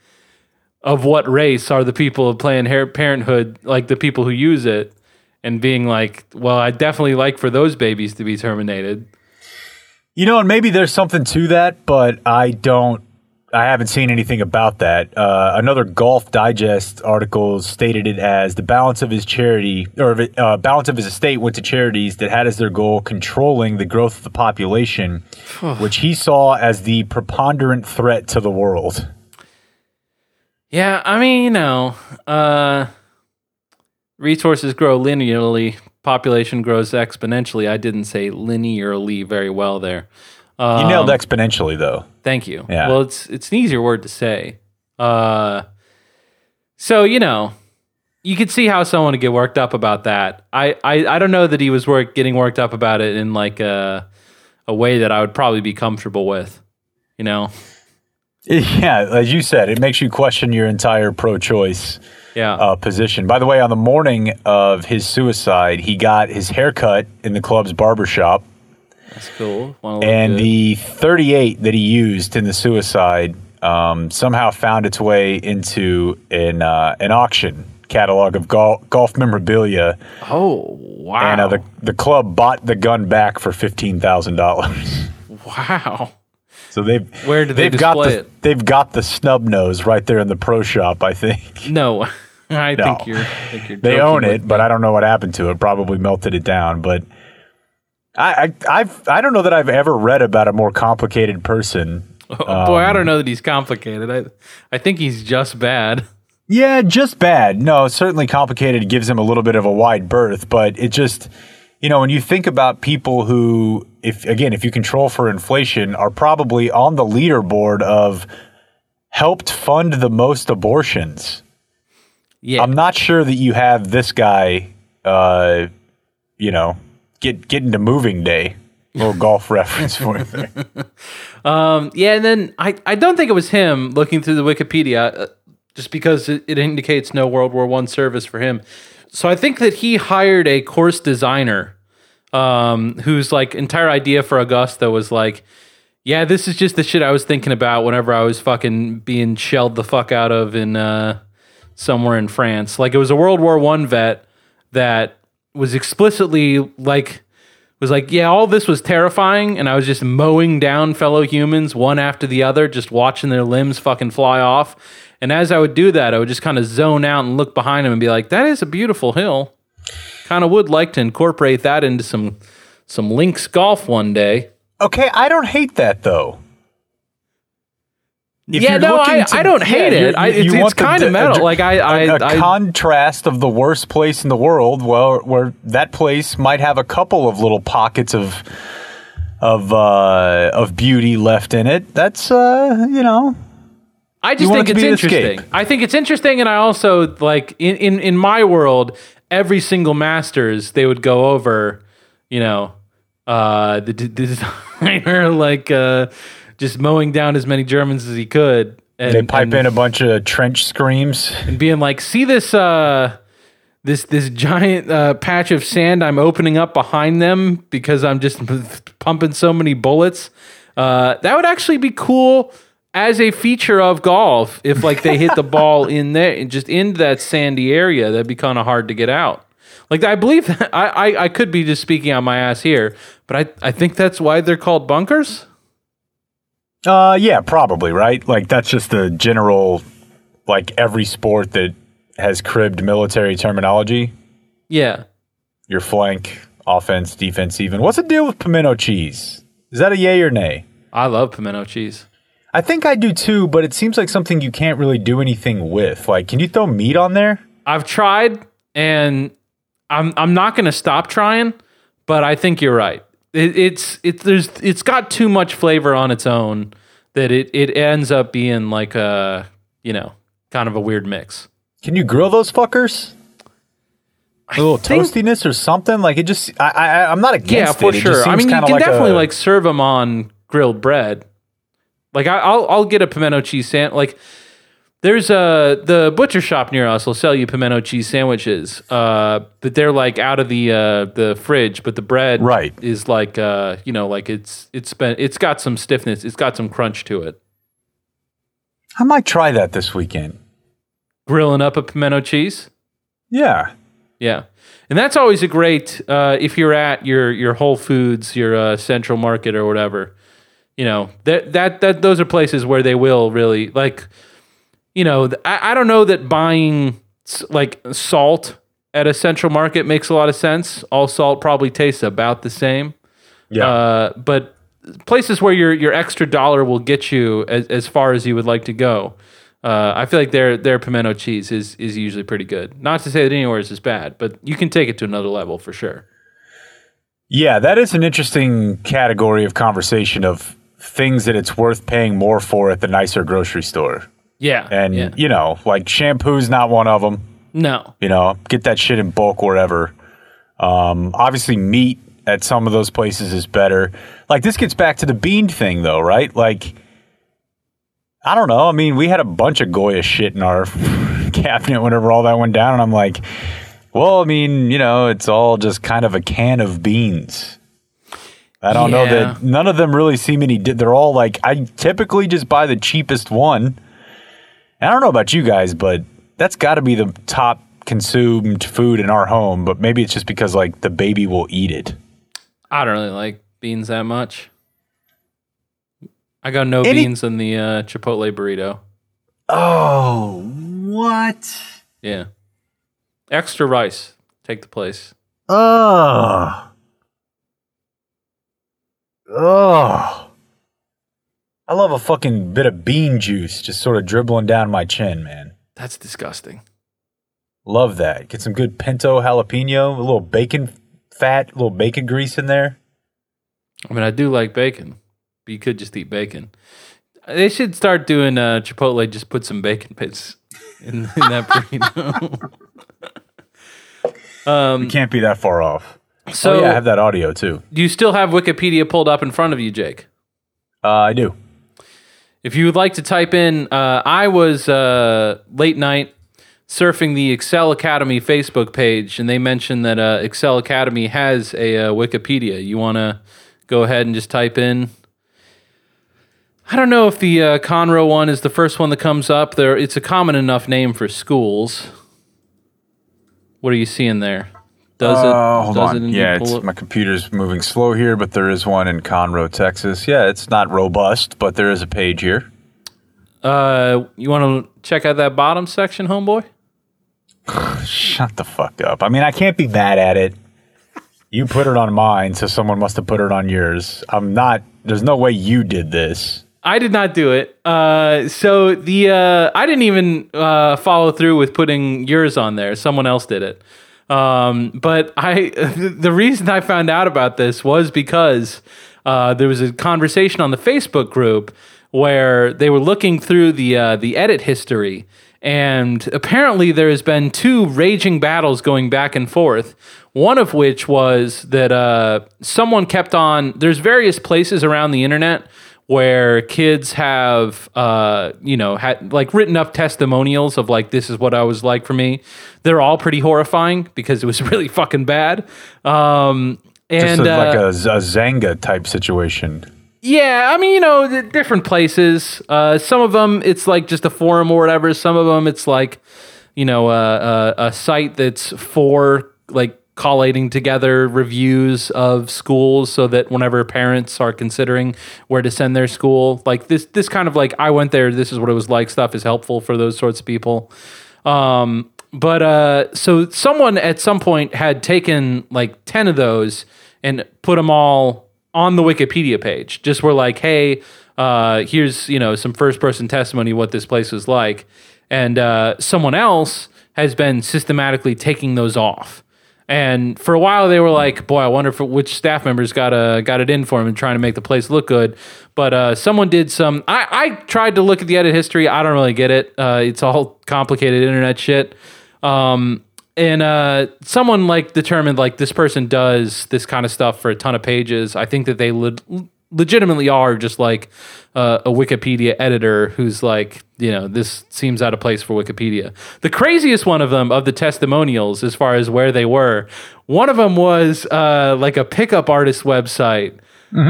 of what race are the people of Planned Parenthood, like the people who use it, and being like, well, I definitely like for those babies to be terminated. You know, and maybe there's something to that, but I don't. I haven't seen anything about that. Uh, another Golf Digest article stated it as the balance of his charity or uh, balance of his estate went to charities that had as their goal controlling the growth of the population, which he saw as the preponderant threat to the world. Yeah, I mean, you know, uh, resources grow linearly, population grows exponentially. I didn't say linearly very well there. Um, You nailed exponentially, though. Thank you. Yeah. Well, it's it's an easier word to say. Uh, so you know, you could see how someone would get worked up about that. I I, I don't know that he was work getting worked up about it in like a a way that I would probably be comfortable with. You know. Yeah, as you said, it makes you question your entire pro-choice Yeah. uh, position. By the way, on the morning of his suicide, he got his haircut in the club's barbershop. That's cool. And good. the 38 that he used in the suicide um, somehow found its way into an uh, an auction catalog of gol- golf memorabilia, oh wow. and uh, the the club bought the gun back for fifteen thousand dollars. wow. So they've Where did they they've got display the, it? They've got the snub nose right there in the pro shop. I think No. I No. think you're. I think you're they own it, me. but I don't know what happened to it. Probably melted it down, but. I, I I've I don't know that I've ever read about a more complicated person Oh, boy, I Um, don't know that he's complicated. I I think he's just bad. Yeah, just bad. No, certainly complicated gives him a little bit of a wide berth, but it just, you know, when you think about people who, if again, if you control for inflation, are probably on the leaderboard of helped fund the most abortions. Yeah. I'm not sure that you have this guy, uh, you know, get get into moving day. Little golf reference for you. there. Um, yeah, and then I, I don't think it was him looking through the Wikipedia, uh, just because it, it indicates no World War One service for him. So I think that he hired a course designer, um, whose like entire idea for Augusta was like, yeah, this is just the shit I was thinking about whenever I was fucking being shelled the fuck out of in uh, somewhere in France. Like it was a World War One vet that was explicitly like was like, yeah, all this was terrifying, and I was just mowing down fellow humans one after the other, just watching their limbs fucking fly off. And as I would do that, I would just kind of zone out and look behind him and be like, that is a beautiful hill. Kind of would like to incorporate that into some some links golf one day. Okay, I don't hate that though. If yeah, no, I, to- I don't hate yeah, it. you're- I, it's it's kind of metal. the- like I, I, a, a I contrast of the worst place in the world, well, where that place might have a couple of little pockets of of uh, of beauty left in it. That's uh, you know, I just think it it's interesting. I think it's interesting, and I also like in, in in my world, every single Masters they would go over, you know, uh, the, the designer like uh, just mowing down as many Germans as he could. And, They pipe and, in a bunch of trench screams. and being like, "See this uh, this this giant uh, patch of sand I'm opening up behind them because I'm just pumping so many bullets." Uh, that would actually be cool as a feature of golf if like they hit the ball in there and just into that sandy area. That'd be kind of hard to get out. Like I believe that I, I I could be just speaking on my ass here, but I I think that's why they're called bunkers. Uh, yeah, probably right. Like that's just the general, like every sport that has cribbed military terminology. Yeah. Your flank, offense, defense, even. What's the deal with pimento cheese? Is that a yay or nay? I love pimento cheese. I think I do too, but it seems like something you can't really do anything with. Like, can you throw meat on there? I've tried and I'm I'm not going to stop trying, but I think you're right. It, it's it's there's it's got too much flavor on its own that it it ends up being like a you know kind of a weird mix. Can you grill those fuckers? A little toastiness or something? Like it just, I, I, I'm not against Yeah, for It just sure. I mean, you can like definitely a- like serve them on grilled bread. Like I, I'll I'll get a pimento cheese sandwich. Like there's a the butcher shop near us will sell you pimento cheese sandwiches. Uh, but they're like out of the uh the fridge, but the bread Right. is like uh you know like it's it's been it's got some stiffness. It's got some crunch to it. I might try that this weekend. Grilling up a pimento cheese. Yeah. Yeah. And that's always a great uh, if you're at your your Whole Foods, your uh, Central Market or whatever. You know that that that those are places where they will really like. You know, I, I don't know that buying like salt at a Central Market makes a lot of sense. All salt probably tastes about the same. Yeah. Uh, but places where your your extra dollar will get you as, as far as you would like to go. Uh, I feel like their their pimento cheese is is usually pretty good. Not to say that anywhere is bad, but you can take it to another level for sure. Yeah, that is an interesting category of conversation of things that it's worth paying more for at the nicer grocery store. Yeah, And, yeah. you know, like shampoo's not one of them. no, You know, get that shit in bulk wherever. Um, obviously, meat at some of those places is better. Like, this gets back to the bean thing, though, right? Like, I don't know. I mean, we had a bunch of Goya shit in our cabinet whenever all that went down. And I'm like, well, I mean, you know, it's all just kind of a can of beans. I don't know that none of them really seem any. They're all like, I typically just buy the cheapest one. And I don't know about you guys, but that's got to be the top consumed food in our home. But maybe it's just because like the baby will eat it. I don't really like beans that much. I got no Any- beans in the uh, Chipotle burrito. Oh, what? Yeah, extra rice take the place. Ugh. Ugh. I love a fucking bit of bean juice just sort of dribbling down my chin, man. That's disgusting. Love that. Get some good pinto jalapeno, a little bacon fat, a little bacon grease in there. I mean, I do like bacon, but you could just eat bacon. They should start doing uh, Chipotle. Just put some bacon bits in, in that burrito. um, Can't be that far off. so, oh yeah, I have that audio too. do you still have Wikipedia pulled up in front of you, Jake? Uh, I do. If you would like to type in, uh, I was uh, late night surfing the Excel Academy Facebook page, and they mentioned that uh, Excel Academy has a uh, Wikipedia. You want to go ahead and just type in. I don't know if the uh, Conroe one is the first one that comes up. There, it's a common enough name for schools. What are you seeing there? Does it? Uh, hold does on. it yeah, it's, my computer's moving slow here, but there is one in Conroe, Texas. Yeah, it's not robust, but there is a page here. Uh, you want to check out that bottom section, homeboy? Shut the fuck up. I mean, I can't be mad at it. You put it on mine, so someone must have put it on yours. I'm not. There's no way you did this. I did not do it. Uh, so the uh, I didn't even uh, follow through with putting yours on there. Someone else did it. Um, but I the reason I found out about this was because uh, there was a conversation on the Facebook group where they were looking through the uh, the edit history. And apparently, there has been two raging battles going back and forth. One of which was that uh, someone kept on. There's various places around the internet where kids have uh, you know had like written up testimonials of like this is what I was like for me. They're all pretty horrifying because it was really fucking bad. Um, and Just a- like uh, a, a Xanga type situation. yeah, I mean, you know, different places. Uh, some of them, it's like just a forum or whatever. Some of them, it's like, you know, a, a, a site that's for like collating together reviews of schools so that whenever parents are considering where to send their school, like this, this kind of like, I went there, this is what it was like stuff is helpful for those sorts of people. Um, but uh, so someone at some point had taken like 10 of those and put them all on the Wikipedia page. Just were like, hey, uh, here's you know some first person testimony what this place was like, and uh, someone else has been systematically taking those off. And for a while, they were like, "Boy, I wonder if which staff members got uh, got it in for him and trying to make the place look good." But uh, someone did some. I, I tried to look at the edit history. I don't really get it. Uh, it's all complicated internet shit. Um, and uh, someone like determined like this person does this kind of stuff for a ton of pages. I think that they le- legitimately are just like uh, a Wikipedia editor who's like, you know, this seems out of place for Wikipedia. The craziest one of them of the testimonials, as far as where they were, one of them was uh, like a pickup artist website.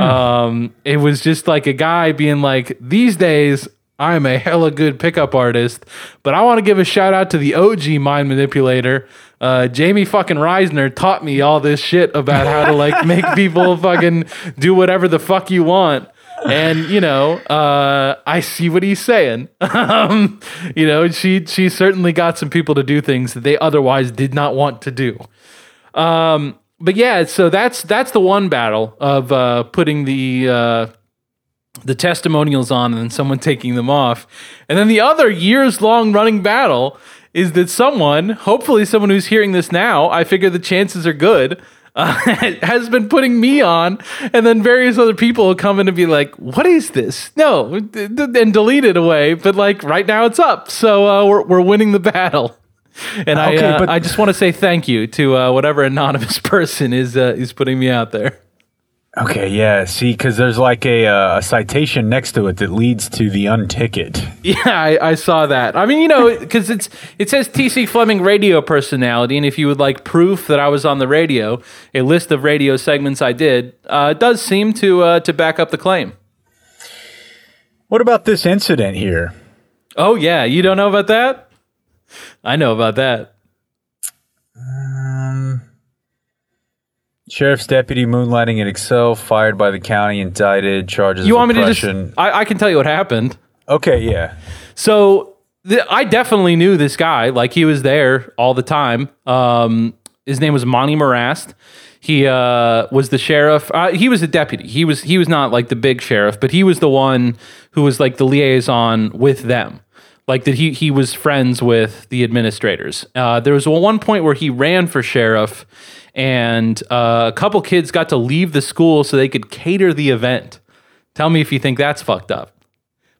Um, it was just like a guy being like, these days I'm a hella good pickup artist, but I want to give a shout out to the OG mind manipulator. Uh, Jamie fucking Reisner taught me all this shit about how to like make people fucking do whatever the fuck you want. And you know, uh, I see what he's saying. um, you know, she she certainly got some people to do things that they otherwise did not want to do. Um, but yeah, so that's that's the one battle of uh, putting the uh, the testimonials on and then someone taking them off. And then the other years long running battle is that someone, hopefully someone who's hearing this now, I figure the chances are good, uh, has been putting me on. And then various other people will come in and be like, what is this? No, and delete it away. But like right now it's up. So uh, we're, we're winning the battle. And I, uh, but- I just want to say thank you to uh, whatever anonymous person is uh, is putting me out there. Okay, yeah. See, because there's like a, uh, a citation next to it that leads to the unticket. Yeah, I, I saw that. I mean, you know, because it's it says TC Fleming radio personality, and if you would like proof that I was on the radio, a list of radio segments I did uh, does seem to uh, to back up the claim. What about this incident here? Oh yeah, you don't know about that? I know about that. Sheriff's deputy moonlighting at Excel, fired by the county, indicted, charges You of want me to just? I, I can tell you what happened. Okay, yeah. So I definitely knew this guy. Like he was there all the time. Um, his name was Monty Morast. He uh, was the sheriff. Uh, he was a deputy. He was he was not like the big sheriff, but he was the one who was like the liaison with them. Like that he he was friends with the administrators. Uh, there was one point where he ran for sheriff, and uh, a couple kids got to leave the school so they could cater the event. Tell me if you think that's fucked up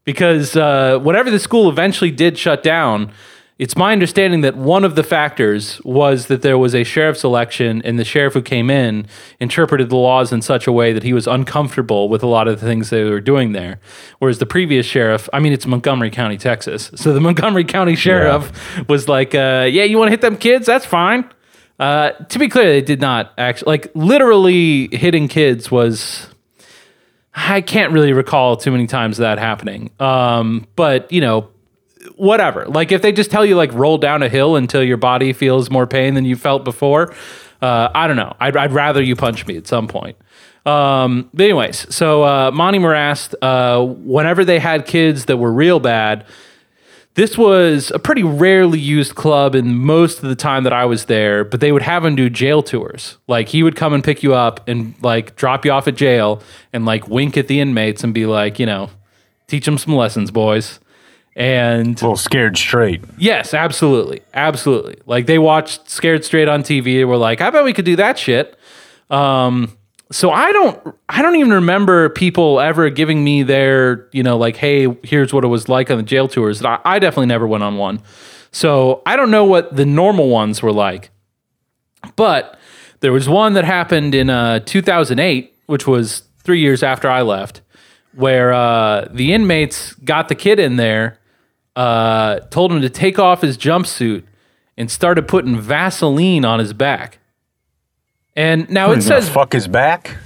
because uh, whenever the school eventually did shut down, it's my understanding that one of the factors was that there was a sheriff's election, and the sheriff who came in interpreted the laws in such a way that he was uncomfortable with a lot of the things they were doing there. Whereas the previous sheriff, I mean, it's Montgomery County, Texas, so the Montgomery County sheriff was like, uh, "Yeah, you want to hit them kids? That's fine." Uh, to be clear, they did not actually like literally hitting kids was I can't really recall too many times that happening. Um, but you know, whatever. Like if they just tell you like roll down a hill until your body feels more pain than you felt before, uh, I don't know. I'd, I'd rather you punch me at some point. Um, but anyways, so uh, Monty Morast, uh, whenever they had kids that were real bad, this was a pretty rarely used club in most of the time that I was there, but they would have him do jail tours. Like he would come and pick you up and like drop you off at jail and like wink at the inmates and be like, you know, teach them some lessons, boys. And A little scared straight. yes, absolutely. Absolutely. Like they watched Scared Straight on TV. They were like, I bet we could do that shit. Um, so I don't I don't even remember people ever giving me their, you know, like, hey, here's what it was like on the jail tours. I, I definitely never went on one. So I don't know what the normal ones were like. But there was one that happened in uh, 2008, which was three years after I left, where uh, the inmates got the kid in there, uh, told him to take off his jumpsuit, and started putting Vaseline on his back. And now it says fuck his back.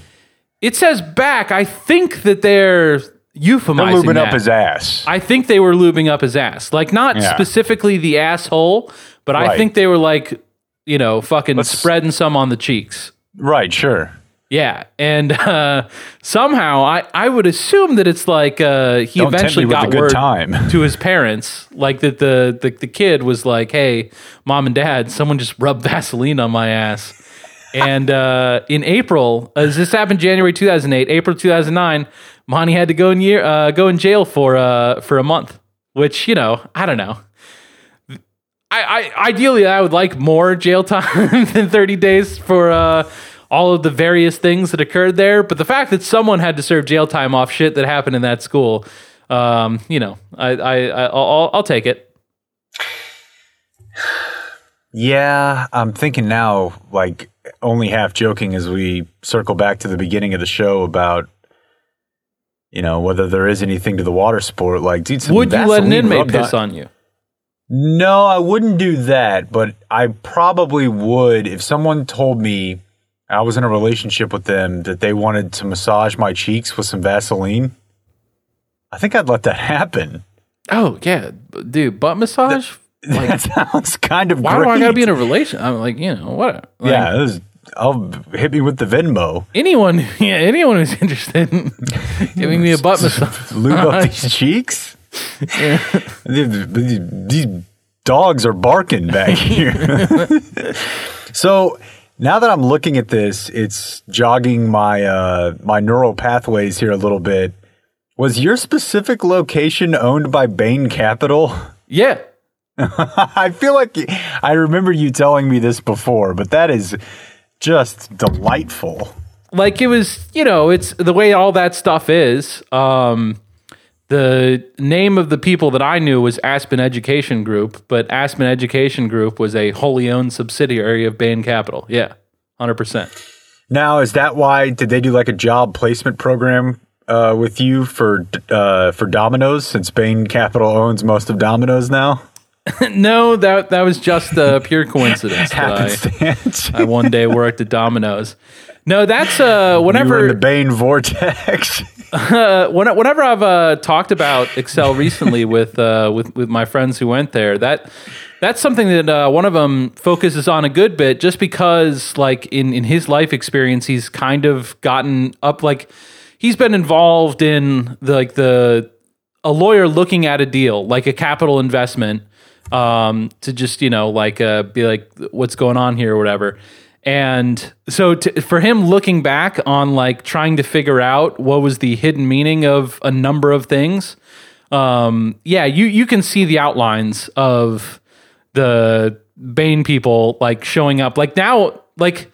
it says back. I think that they're euphemizing. They're lubing that. up his ass. I think they were lubing up his ass, like not Yeah. specifically the asshole, but I think they were like, you know, fucking Let's- spreading some on the cheeks. right, sure. Yeah, and uh, somehow I, I would assume that it's like uh, he Don't eventually got word time. to his parents, like that the, the the kid was like, "Hey, mom and dad, someone just rubbed Vaseline on my ass." and uh, in April, as this happened January 2008, April 2009, Monty had to go in year uh, go in jail for uh, for a month, which you know I don't know. I, I ideally I would like more jail time than 30 days for uh, all of the various things that occurred there. But the fact that someone had to serve jail time off shit that happened in that school, um, you know, I, I, I I'll, I'll take it. Yeah, I'm thinking now, like only half joking as we circle back to the beginning of the show about, you know, whether there is anything to the water sport. Like, dude, some Would you let an inmate piss on you? No, I wouldn't do that, but I probably would if someone told me I was in a relationship with them that they wanted to massage my cheeks with some Vaseline. I think I'd let that happen. Oh yeah, dude, butt massage. Like, that sounds kind of why great. do I gotta be in a relation? I'm like, you know, what? Like, yeah, is, I'll hit me with the Venmo. Anyone, yeah, anyone who's interested in giving me a butt massage. lube up these cheeks. These, these dogs are barking back here. so now that I'm looking at this, it's jogging my uh, my neural pathways here a little bit. Was your specific location owned by Bain Capital? Yeah, I feel like I remember you telling me this before, but that is just delightful. like it was you know it's the way all that stuff is um the name of the people that i knew was aspen education group but aspen education group was a wholly owned subsidiary of bain capital. Yeah 100% Now, is that why did they do like a job placement program uh, with you for uh, for Domino's since Bain Capital owns most of Domino's now? no that that was just a pure coincidence I, I one day worked at domino's no that's uh you were in whenever the Bain vortex. uh, when, whenever I've uh, talked about Excel recently with uh, with with my friends who went there, that that's something that uh, one of them focuses on a good bit, just because like in in his life experience, he's kind of gotten up like he's been involved in the, like the a lawyer looking at a deal like a capital investment um, to just you know like uh, be like what's going on here or whatever and so to, for him looking back on like trying to figure out what was the hidden meaning of a number of things um, yeah you you can see the outlines of the Bain people like showing up like now like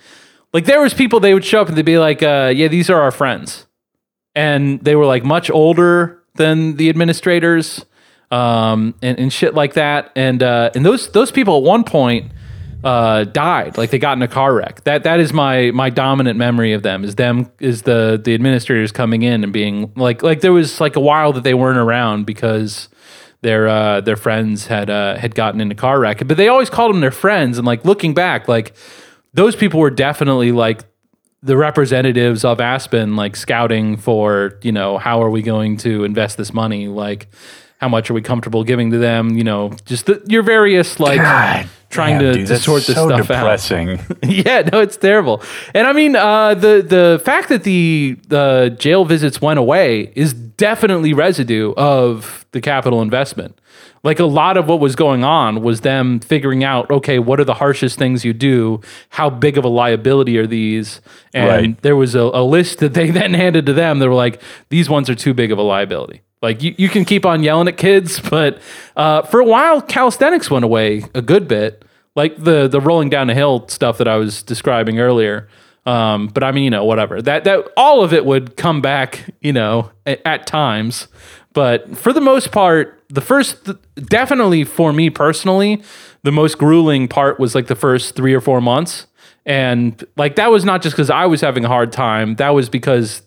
like there was people they would show up and they'd be like uh, yeah these are our friends and they were like much older than the administrators um, and, and shit like that. And uh, and those those people at one point uh, died, like they got in a car wreck. That that is my my dominant memory of them is them is the the administrators coming in and being like like there was like a while that they weren't around because their uh, their friends had uh, had gotten in a car wreck, but they always called them their friends. And like looking back, like those people were definitely like the representatives of Aspen like scouting for, you know, how are we going to invest this money? Like, how much are we comfortable giving to them? You know, just the, your various like God trying damn, to, dude, to sort this so stuff depressing. out. yeah, no, it's terrible. And I mean, uh, the the fact that the the jail visits went away is definitely residue of the capital investment. Like a lot of what was going on was them figuring out, okay, what are the harshest things you do? How big of a liability are these? And Right. there was a, a list that they then handed to them. They were like, these ones are too big of a liability. Like you, you can keep on yelling at kids, but uh, for a while, calisthenics went away a good bit, like the the rolling down a hill stuff that I was describing earlier. Um, but I mean, you know, whatever. That that all of it would come back, you know, at, at times. But for the most part, the first, definitely for me personally, the most grueling part was like the first three or four months. And like that was not just because I was having a hard time. That was because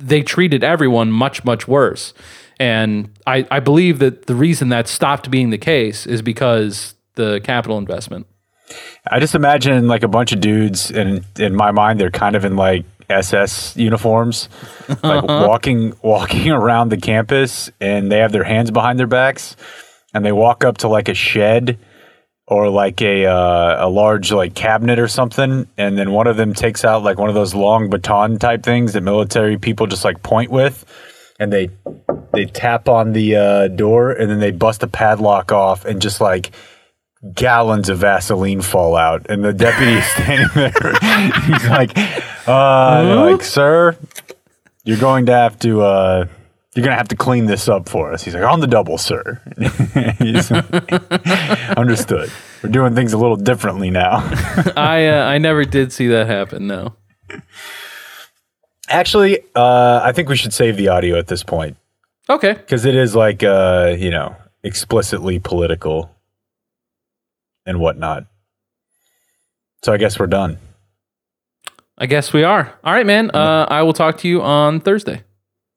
they treated everyone much much worse. And I, I believe that the reason that stopped being the case is because the capital investment. I just imagine like a bunch of dudes, and in my mind, they're kind of in like SS uniforms, like walking walking around the campus, and they have their hands behind their backs, and they walk up to like a shed or like a uh, a large like cabinet or something, and then one of them takes out like one of those long baton type things that military people just like point with, and they they tap on the uh, door, and then they bust the padlock off, and just like gallons of Vaseline fall out, and the deputy is standing there. He's like, uh, like, sir, you're going to have to. You're gonna have to clean this up for us. He's like, on the double, sir. Understood. We're doing things a little differently now. I uh, I never did see that happen. No. Actually, uh, I think we should save the audio at this point Okay. because it is like, uh, you know, explicitly political and whatnot. So I guess we're done. I guess we are. All right, man. Uh, I will talk to you on Thursday.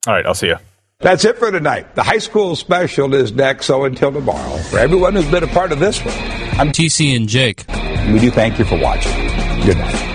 All right, I'll see you. That's it for tonight. The high school special is next, so until tomorrow, for everyone who's been a part of this one, I'm TC and Jake. we do thank you for watching. Good night.